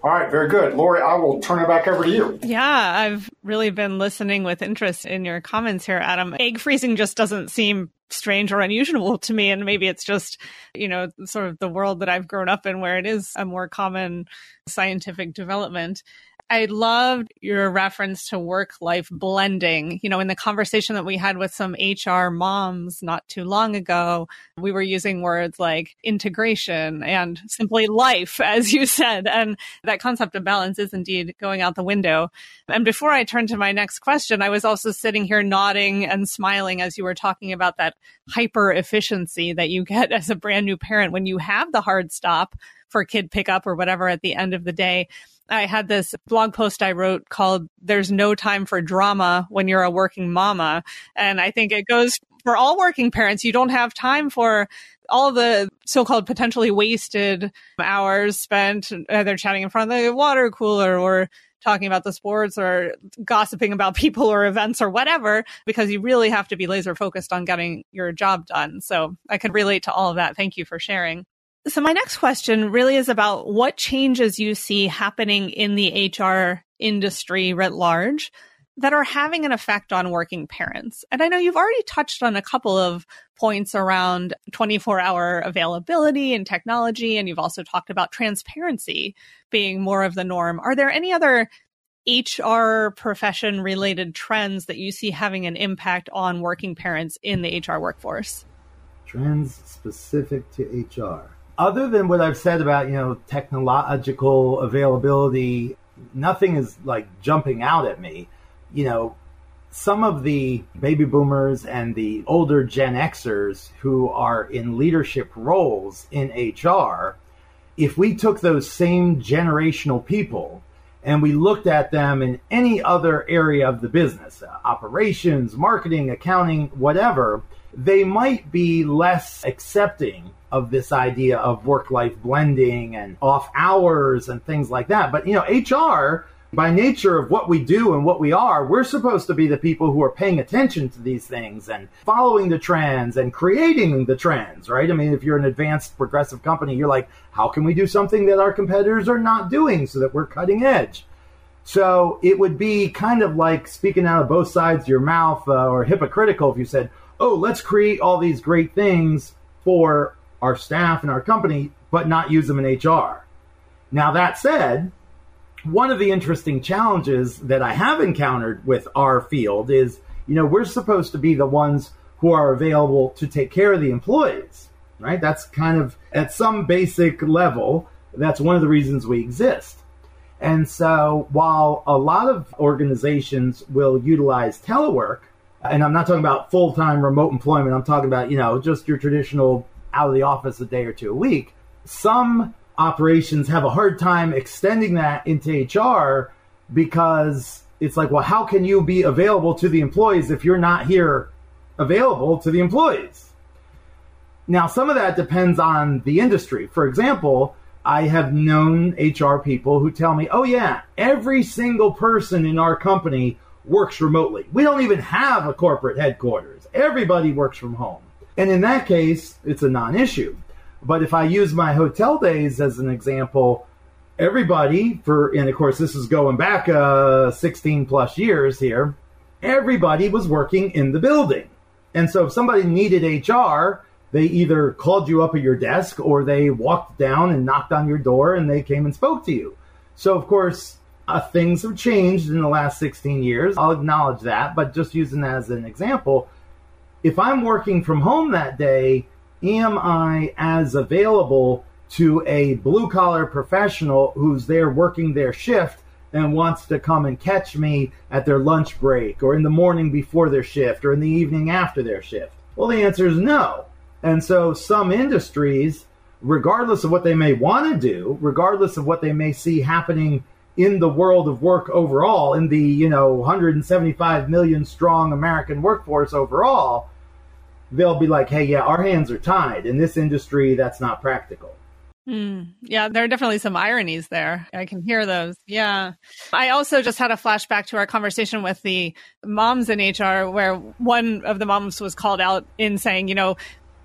All right, very good. Lori, I will turn it back over to you. Yeah, I've really been listening with interest in your comments here, Adam. Egg freezing just doesn't seem strange or unusual to me. And maybe it's just, you know, sort of the world that I've grown up in where it is a more common scientific development. I loved your reference to work life blending. You know, in the conversation that we had with some HR moms not too long ago, we were using words like integration and simply life, as you said. And that concept of balance is indeed going out the window. And before I turn to my next question, I was also sitting here nodding and smiling as you were talking about that hyper efficiency that you get as a brand new parent when you have the hard stop for kid pickup or whatever at the end of the day. I had this blog post I wrote called There's No Time for Drama When You're a Working Mama. And I think it goes for all working parents. You don't have time for all the so-called potentially wasted hours spent either chatting in front of the water cooler or talking about the sports or gossiping about people or events or whatever, because you really have to be laser focused on getting your job done. So I could relate to all of that. Thank you for sharing. So my next question really is about what changes you see happening in the HR industry writ large that are having an effect on working parents. And I know you've already touched on a couple of points around 24 hour availability and technology. And you've also talked about transparency being more of the norm. Are there any other HR profession related trends that you see having an impact on working parents in the HR workforce? Trends specific to HR other than what I've said about, you know, technological availability, nothing is like jumping out at me. You know, some of the baby boomers and the older Gen Xers who are in leadership roles in HR, if we took those same generational people and we looked at them in any other area of the business, operations, marketing, accounting, whatever, they might be less accepting of this idea of work life blending and off hours and things like that. But, you know, HR, by nature of what we do and what we are, we're supposed to be the people who are paying attention to these things and following the trends and creating the trends, right? I mean, if you're an advanced progressive company, you're like, how can we do something that our competitors are not doing so that we're cutting edge? So it would be kind of like speaking out of both sides of your mouth uh, or hypocritical if you said, oh, let's create all these great things for our staff and our company, but not use them in HR. Now, that said, one of the interesting challenges that I have encountered with our field is, you know, we're supposed to be the ones who are available to take care of the employees, right? That's kind of at some basic level, that's one of the reasons we exist. And so while a lot of organizations will utilize telework, and I'm not talking about full time remote employment, I'm talking about, you know, just your traditional out of the office a day or two a week. Some operations have a hard time extending that into HR because it's like, well, how can you be available to the employees if you're not here available to the employees? Now, some of that depends on the industry. For example, I have known HR people who tell me, oh, yeah, every single person in our company works remotely. We don't even have a corporate headquarters. Everybody works from home. And in that case, it's a non issue. But if I use my hotel days as an example, everybody, for, and of course, this is going back uh, 16 plus years here, everybody was working in the building. And so if somebody needed HR, they either called you up at your desk or they walked down and knocked on your door and they came and spoke to you. So, of course, uh, things have changed in the last 16 years. I'll acknowledge that, but just using that as an example, if I'm working from home that day, am I as available to a blue collar professional who's there working their shift and wants to come and catch me at their lunch break or in the morning before their shift or in the evening after their shift? Well, the answer is no. And so some industries, regardless of what they may want to do, regardless of what they may see happening in the world of work overall, in the, you know, 175 million strong American workforce overall, they'll be like, hey, yeah, our hands are tied. In this industry, that's not practical. Mm, yeah, there are definitely some ironies there. I can hear those. Yeah. I also just had a flashback to our conversation with the moms in HR where one of the moms was called out in saying, you know,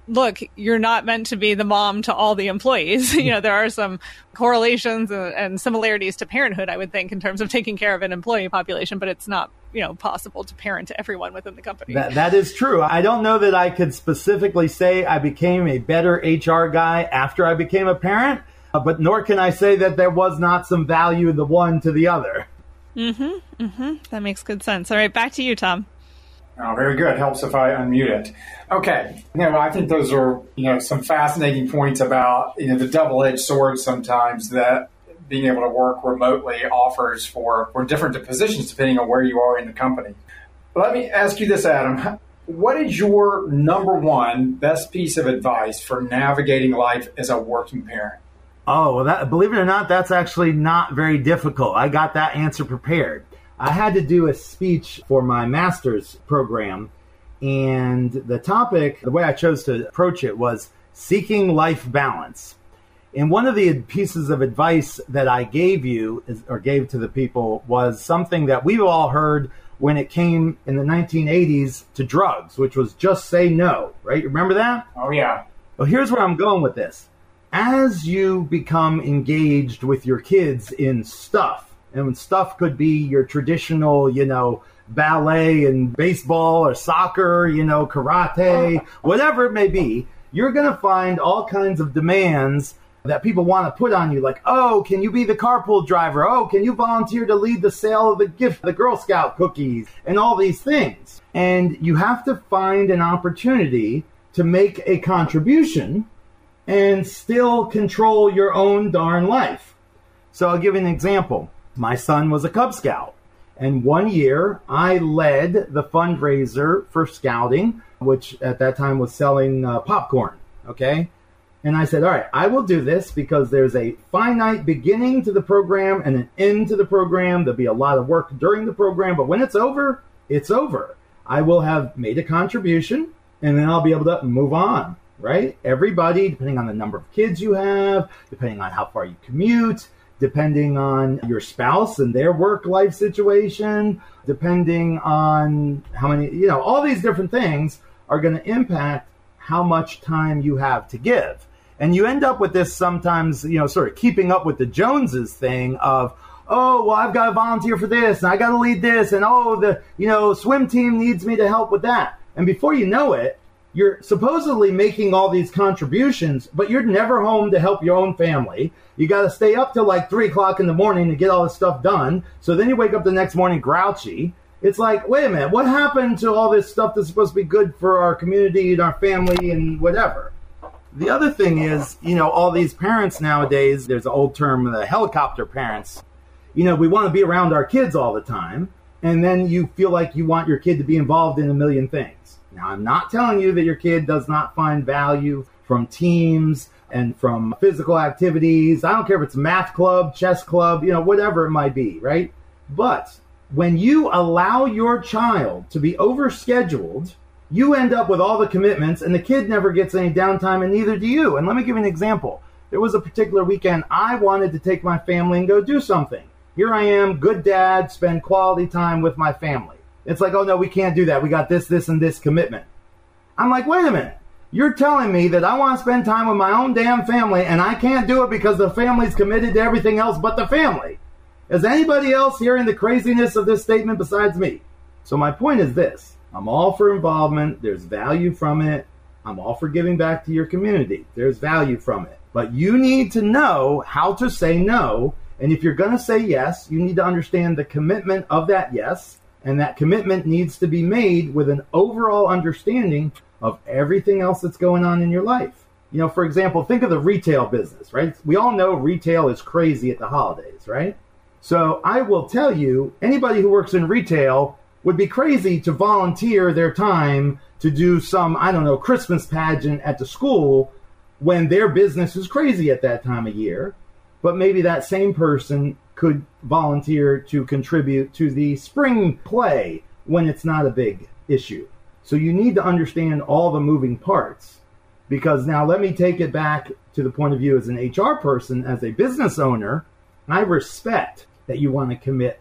look, you're not meant to be the mom to all the employees. you know, there are some correlations and, and, similarities to parenthood, I would think, in terms of taking care of an employee population, but it's not, you know, possible to parent everyone within the company. That, that is true. I don't know that I could specifically say I became a better HR guy after I became a parent, uh, but nor can I say that there was not some value in the one to the other. Mm-hmm. Mm-hmm. That makes good sense. All right, back to you, Tom. Oh, very good. Helps if I unmute it. Okay. No, I think those are, you know, some fascinating points about, you know, the double-edged sword sometimes that being able to work remotely offers for, for different positions depending on where you are in the company. Let me ask you this, Adam. What is your number one best piece of advice for navigating life as a working parent? Oh, well, that, believe it or not, that's actually not very difficult. I got that answer prepared. I had to do a speech for my master's program, and the topic, the way I chose to approach it was seeking life balance. And one of the pieces of advice that I gave you, or gave to the people, was something that we've all heard when it came in the 1980s to drugs, which was just say no, right? Remember that? Oh, yeah. Well, here's where I'm going with this. As you become engaged with your kids in stuff, and stuff could be your traditional, you know, ballet and baseball or soccer, you know, karate, whatever it may be. You're going to find all kinds of demands that people want to put on you like oh can you be the carpool driver? Oh can you volunteer to lead the sale of the gift the girl scout cookies and all these things. And you have to find an opportunity to make a contribution and still control your own darn life. So i'll give an example my son was a Cub Scout. And one year I led the fundraiser for scouting, which at that time was selling uh, popcorn. Okay. And I said, all right, I will do this because there's a finite beginning to the program and an end to the program. There'll be a lot of work during the program, but when it's over, it's over. I will have made a contribution and then I'll be able to move on, right? Everybody, depending on the number of kids you have, depending on how far you commute, depending on your spouse and their work life situation, depending on how many, you know, all these different things are going to impact how much time you have to give. And you end up with this sometimes, you know, sort of keeping up with the Joneses thing of, oh, well, I've got to volunteer for this and I got to lead this and oh, the, you know, swim team needs me to help with that. And before you know it, you're supposedly making all these contributions, but you're never home to help your own family. You got to stay up till like three o'clock in the morning to get all this stuff done. So then you wake up the next morning grouchy. It's like, wait a minute, what happened to all this stuff that's supposed to be good for our community and our family and whatever? The other thing is, you know, all these parents nowadays, there's an old term, the helicopter parents. You know, we want to be around our kids all the time, and then you feel like you want your kid to be involved in a million things. Now, I'm not telling you that your kid does not find value from teams and from physical activities. I don't care if it's math club, chess club, you know, whatever it might be, right? But when you allow your child to be overscheduled, you end up with all the commitments and the kid never gets any downtime and neither do you. And let me give you an example. There was a particular weekend I wanted to take my family and go do something. Here I am, good dad, spend quality time with my family. It's like, oh no, we can't do that. We got this, this, and this commitment. I'm like, wait a minute. You're telling me that I want to spend time with my own damn family and I can't do it because the family's committed to everything else but the family. Is anybody else hearing the craziness of this statement besides me? So my point is this. I'm all for involvement. There's value from it. I'm all for giving back to your community. There's value from it. But you need to know how to say no. And if you're going to say yes, you need to understand the commitment of that yes and that commitment needs to be made with an overall understanding of everything else that's going on in your life. You know, for example, think of the retail business, right? We all know retail is crazy at the holidays, right? So I will tell you, anybody who works in retail would be crazy to volunteer their time to do some, I don't know, Christmas pageant at the school when their business is crazy at that time of year. But maybe that same person could volunteer to contribute to the spring play when it's not a big issue. So you need to understand all the moving parts. Because now let me take it back to the point of view as an HR person, as a business owner. I respect that you want to commit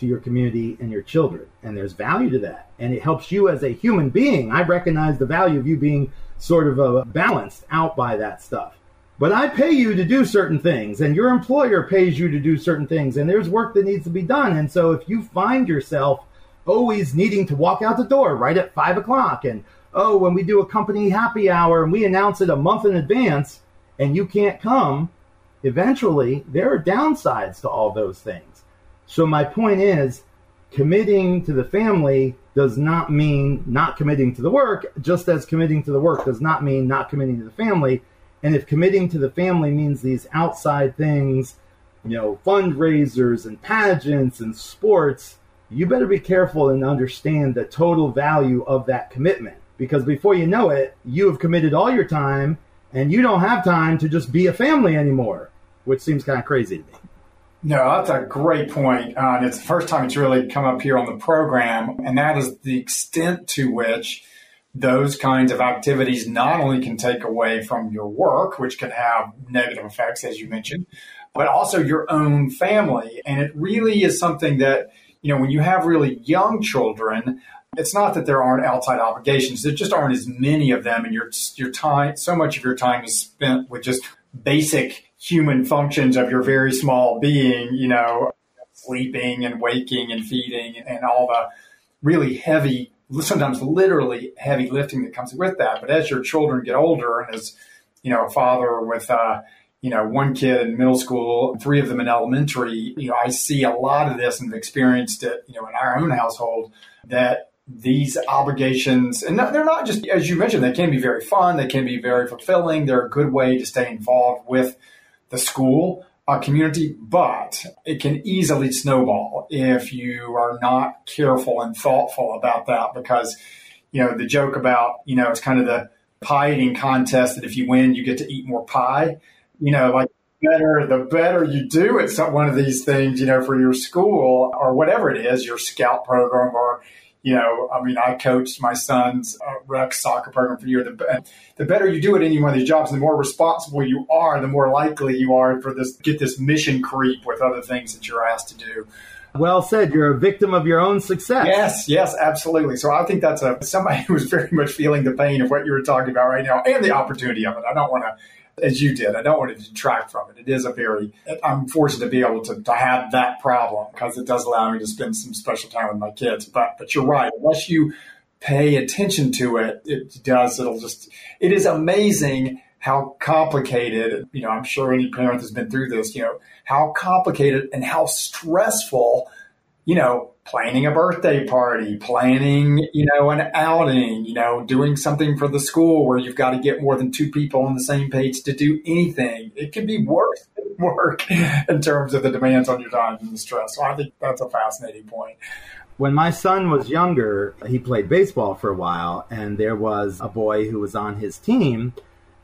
to your community and your children. And there's value to that. And it helps you as a human being. I recognize the value of you being sort of uh, balanced out by that stuff. But I pay you to do certain things, and your employer pays you to do certain things, and there's work that needs to be done. And so if you find yourself always needing to walk out the door right at five o'clock, and oh, when we do a company happy hour and we announce it a month in advance, and you can't come, eventually there are downsides to all those things. So my point is, committing to the family does not mean not committing to the work, just as committing to the work does not mean not committing to the family. And if committing to the family means these outside things, you know, fundraisers and pageants and sports, you better be careful and understand the total value of that commitment. Because before you know it, you have committed all your time and you don't have time to just be a family anymore, which seems kind of crazy to me. No, that's a great point. Uh, and it's the first time it's really come up here on the program. And that is the extent to which those kinds of activities not only can take away from your work, which can have negative effects, as you mentioned, but also your own family. And it really is something that, you know, when you have really young children, it's not that there aren't outside obligations. There just aren't as many of them, and your your time, so much of your time is spent with just basic human functions of your very small being, you know, sleeping and waking and feeding and all the really heavy, sometimes literally heavy lifting that comes with that. But as your children get older and as, you know, a father with, uh, you know, one kid in middle school, three of them in elementary, you know, I see a lot of this and have experienced it, you know, in our own household that these obligations, and they're not just, as you mentioned, they can be very fun, they can be very fulfilling, they're a good way to stay involved with the school uh, community, but it can easily snowball if you are not careful and thoughtful about that because, you know, the joke about, you know, it's kind of the pie eating contest that if you win, you get to eat more pie. You know, like better the better you do at some, one of these things, you know, for your school or whatever it is, your scout program or you know, I mean, I coached my son's uh, rec soccer program for a year. The, the better you do at any one of these jobs, the more responsible you are, the more likely you are for this get this mission creep with other things that you're asked to do. Well said. You're a victim of your own success. Yes, yes, absolutely. So I think that's a somebody who's very much feeling the pain of what you were talking about right now and the opportunity of it. I don't want to as you did. I don't want to detract from it. It is a very, I'm fortunate to be able to, to have that problem because it does allow me to spend some special time with my kids. But, but you're right. Unless you pay attention to it, it does, it'll just, it is amazing how complicated, you know, I'm sure any parent has been through this, you know, how complicated and how stressful, you know, planning a birthday party, planning, you know, an outing, you know, doing something for the school where you've got to get more than two people on the same page to do anything. It can be worse than work in terms of the demands on your time and the stress. So I think that's a fascinating point. When my son was younger, he played baseball for a while, and there was a boy who was on his team.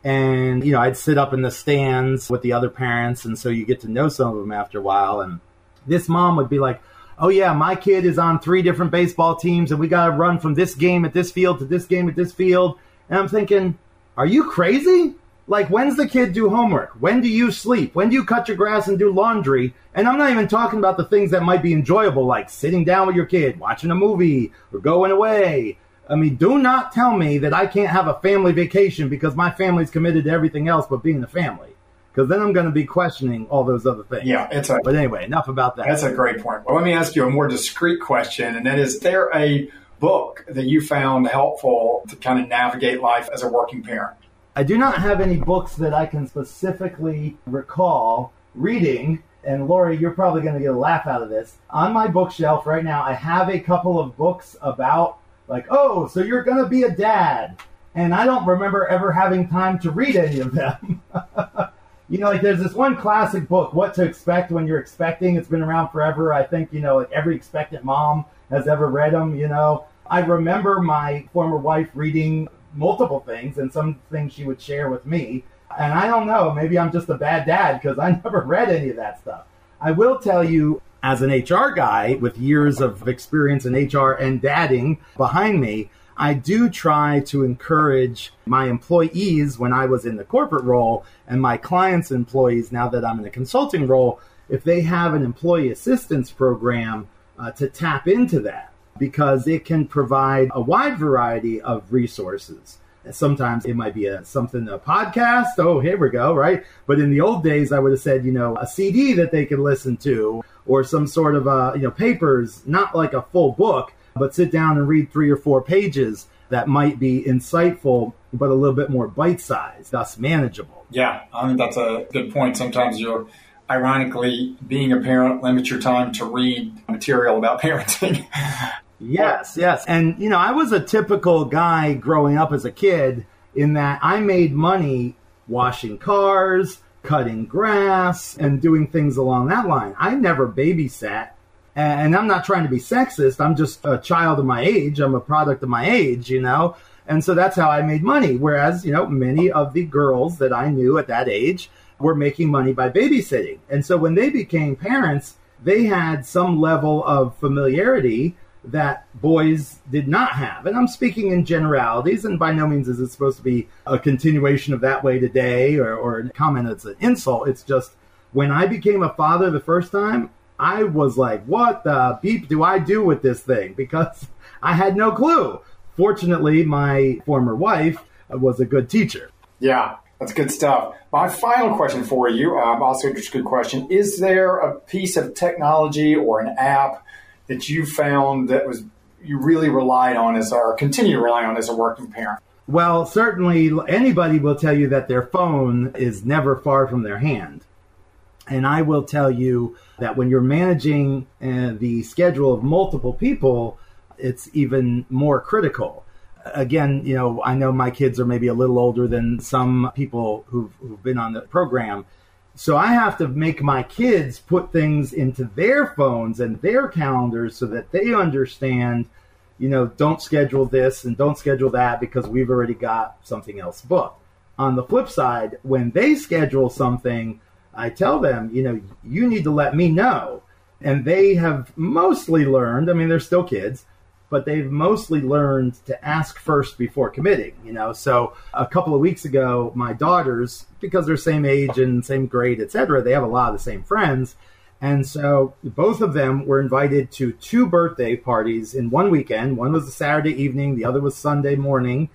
And, you know, I'd sit up in the stands with the other parents, and so you get to know some of them after a while. And this mom would be like, oh yeah, my kid is on three different baseball teams and we got to run from this game at this field to this game at this field. And I'm thinking, are you crazy? Like, when's the kid do homework? When do you sleep? When do you cut your grass and do laundry? And I'm not even talking about the things that might be enjoyable, like sitting down with your kid, watching a movie, or going away. I mean, do not tell me that I can't have a family vacation because my family's committed to everything else but being a family because then I'm going to be questioning all those other things. Yeah, it's a. But anyway, enough about that. That's a great point. Well, let me ask you a more discreet question, and that is: there a book that you found helpful to kind of navigate life as a working parent? I do not have any books that I can specifically recall reading. And Lori, you're probably going to get a laugh out of this. On my bookshelf right now, I have a couple of books about, like, oh, so you're going to be a dad. And I don't remember ever having time to read any of them. you know, like there's this one classic book, What to Expect When You're Expecting. It's been around forever. I think, you know, like every expectant mom has ever read them, you know. I remember my former wife reading multiple things and some things she would share with me. And I don't know, maybe I'm just a bad dad because I never read any of that stuff. I will tell you, as an HR guy with years of experience in HR and dadding behind me, I do try to encourage my employees when I was in the corporate role and my clients' employees now that I'm in a consulting role, if they have an employee assistance program, uh, to tap into that because it can provide a wide variety of resources. Sometimes it might be a something a podcast. Oh, here we go, right? But in the old days, I would have said, you know, a CD that they could listen to, or some sort of uh, you know papers, not like a full book, but sit down and read three or four pages that might be insightful, but a little bit more bite sized, thus manageable. Yeah, I think that's a good point. Sometimes you're, ironically, being a parent limits your time to read material about parenting. yes, yes. And, you know, I was a typical guy growing up as a kid in that I made money washing cars, cutting grass, and doing things along that line. I never babysat and I'm not trying to be sexist. I'm just a child of my age. I'm a product of my age, you know? And so that's how I made money. Whereas, you know, many of the girls that I knew at that age were making money by babysitting. And so when they became parents, they had some level of familiarity that boys did not have. And I'm speaking in generalities, and by no means is it supposed to be a continuation of that way today or, or a comment that's an insult. It's just when I became a father the first time, I was like, what the beep do I do with this thing? Because I had no clue. Fortunately, my former wife was a good teacher. Yeah, that's good stuff. My final question for you, um, also just a good question. Is there a piece of technology or an app that you found that was you really relied on as or continue to rely on as a working parent? Well, certainly anybody will tell you that their phone is never far from their hand. And I will tell you that when you're managing uh, the schedule of multiple people, it's even more critical. Again, you know, I know my kids are maybe a little older than some people who've, who've been on the program. So I have to make my kids put things into their phones and their calendars so that they understand, you know, don't schedule this and don't schedule that because we've already got something else booked. On the flip side, when they schedule something, I tell them, you know, you need to let me know. And they have mostly learned, I mean, they're still kids, but they've mostly learned to ask first before committing, you know. So a couple of weeks ago, my daughters, because they're same age and same grade, et cetera, they have a lot of the same friends. And so both of them were invited to two birthday parties in one weekend. One was a Saturday evening, the other was Sunday morning.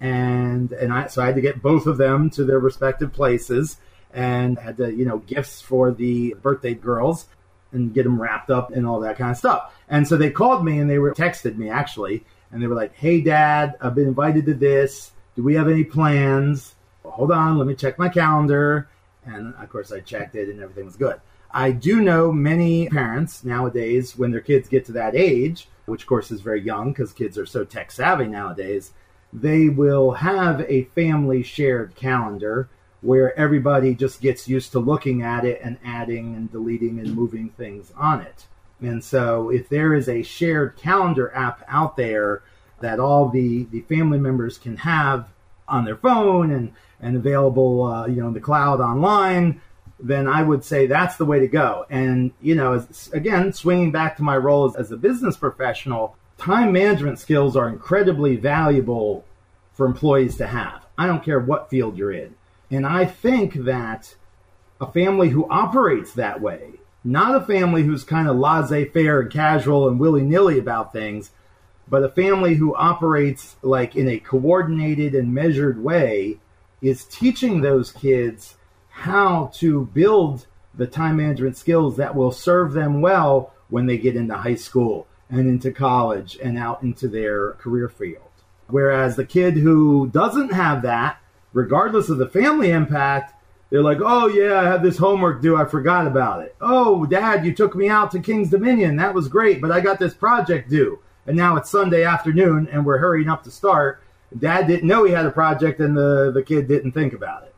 And and I so I had to get both of them to their respective places and had to, you know, gifts for the birthday girls and get them wrapped up and all that kind of stuff. And so they called me and they were texted me actually, and they were like, "Hey, Dad, I've been invited to this. Do we have any plans?" Well, hold on, let me check my calendar. And of course, I checked it, and everything was good. I do know many parents nowadays, when their kids get to that age, which of course is very young because kids are so tech savvy nowadays, they will have a family shared calendar where everybody just gets used to looking at it and adding and deleting and moving things on it. And so, if there is a shared calendar app out there that all the, the family members can have on their phone and, and available, uh, you know, in the cloud online, then I would say that's the way to go. And, you know, as, again, swinging back to my role as, as a business professional, time management skills are incredibly valuable for employees to have. I don't care what field you're in and I think that a family who operates that way, not a family who's kind of laissez faire and casual and willy nilly about things, but a family who operates like in a coordinated and measured way, is teaching those kids how to build the time management skills that will serve them well when they get into high school and into college and out into their career field. Whereas the kid who doesn't have that regardless of the family impact, they're like, oh, yeah, I have this homework due. I forgot about it. Oh, dad, you took me out to King's Dominion. That was great, but I got this project due. And now it's Sunday afternoon and we're hurrying up to start. Dad didn't know he had a project and the, the kid didn't think about it.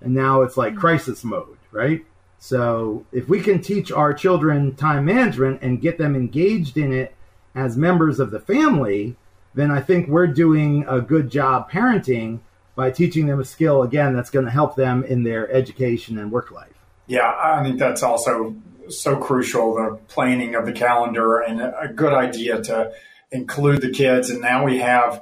And now it's like hmm. crisis mode, right? So if we can teach our children time management and get them engaged in it as members of the family, then I think we're doing a good job parenting by teaching them a skill again that's going to help them in their education and work life. Yeah, I think that's also so crucial the planning of the calendar and a good idea to include the kids. And now we have,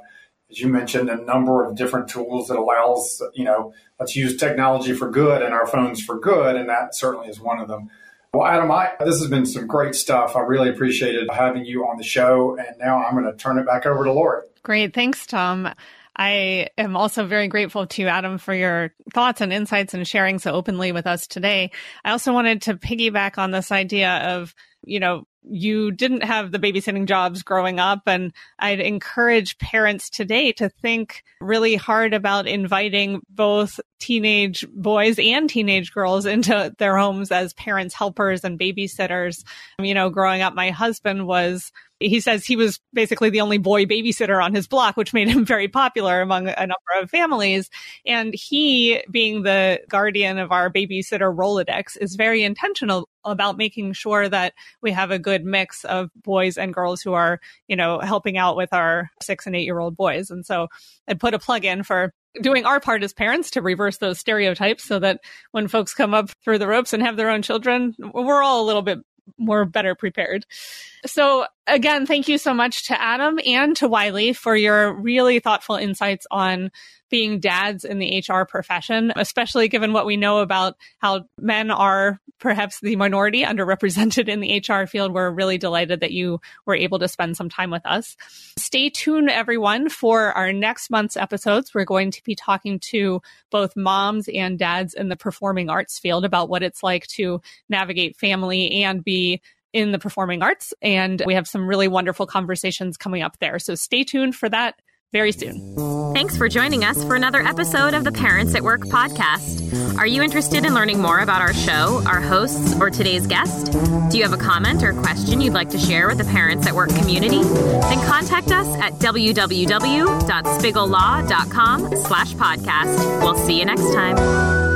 as you mentioned, a number of different tools that allows, you know, let's use technology for good and our phones for good. And that certainly is one of them. Well, Adam, I, this has been some great stuff. I really appreciated having you on the show. And now I'm going to turn it back over to Lori. Great. Thanks, Tom. I am also very grateful to Adam for your thoughts and insights and sharing so openly with us today. I also wanted to piggyback on this idea of, you know, you didn't have the babysitting jobs growing up. And I'd encourage parents today to think really hard about inviting both teenage boys and teenage girls into their homes as parents, helpers, and babysitters. You know, growing up, my husband was he says he was basically the only boy babysitter on his block, which made him very popular among a number of families. And he, being the guardian of our babysitter Rolodex, is very intentional about making sure that we have a good mix of boys and girls who are, you know, helping out with our six and eight year old boys. And so I put a plug in for doing our part as parents to reverse those stereotypes so that when folks come up through the ropes and have their own children, we're all a little bit more better prepared. So again, thank you so much to Adam and to Wiley for your really thoughtful insights on being dads in the HR profession, especially given what we know about how men are perhaps the minority underrepresented in the HR field. We're really delighted that you were able to spend some time with us. Stay tuned, everyone, for our next month's episodes. We're going to be talking to both moms and dads in the performing arts field about what it's like to navigate family and be in the performing arts. And we have some really wonderful conversations coming up there. So stay tuned for that very soon. Thanks for joining us for another episode of the Parents at Work podcast. Are you interested in learning more about our show, our hosts, or today's guest? Do you have a comment or question you'd like to share with the Parents at Work community? Then contact us at www.spigellaw.com slash podcast. We'll see you next time.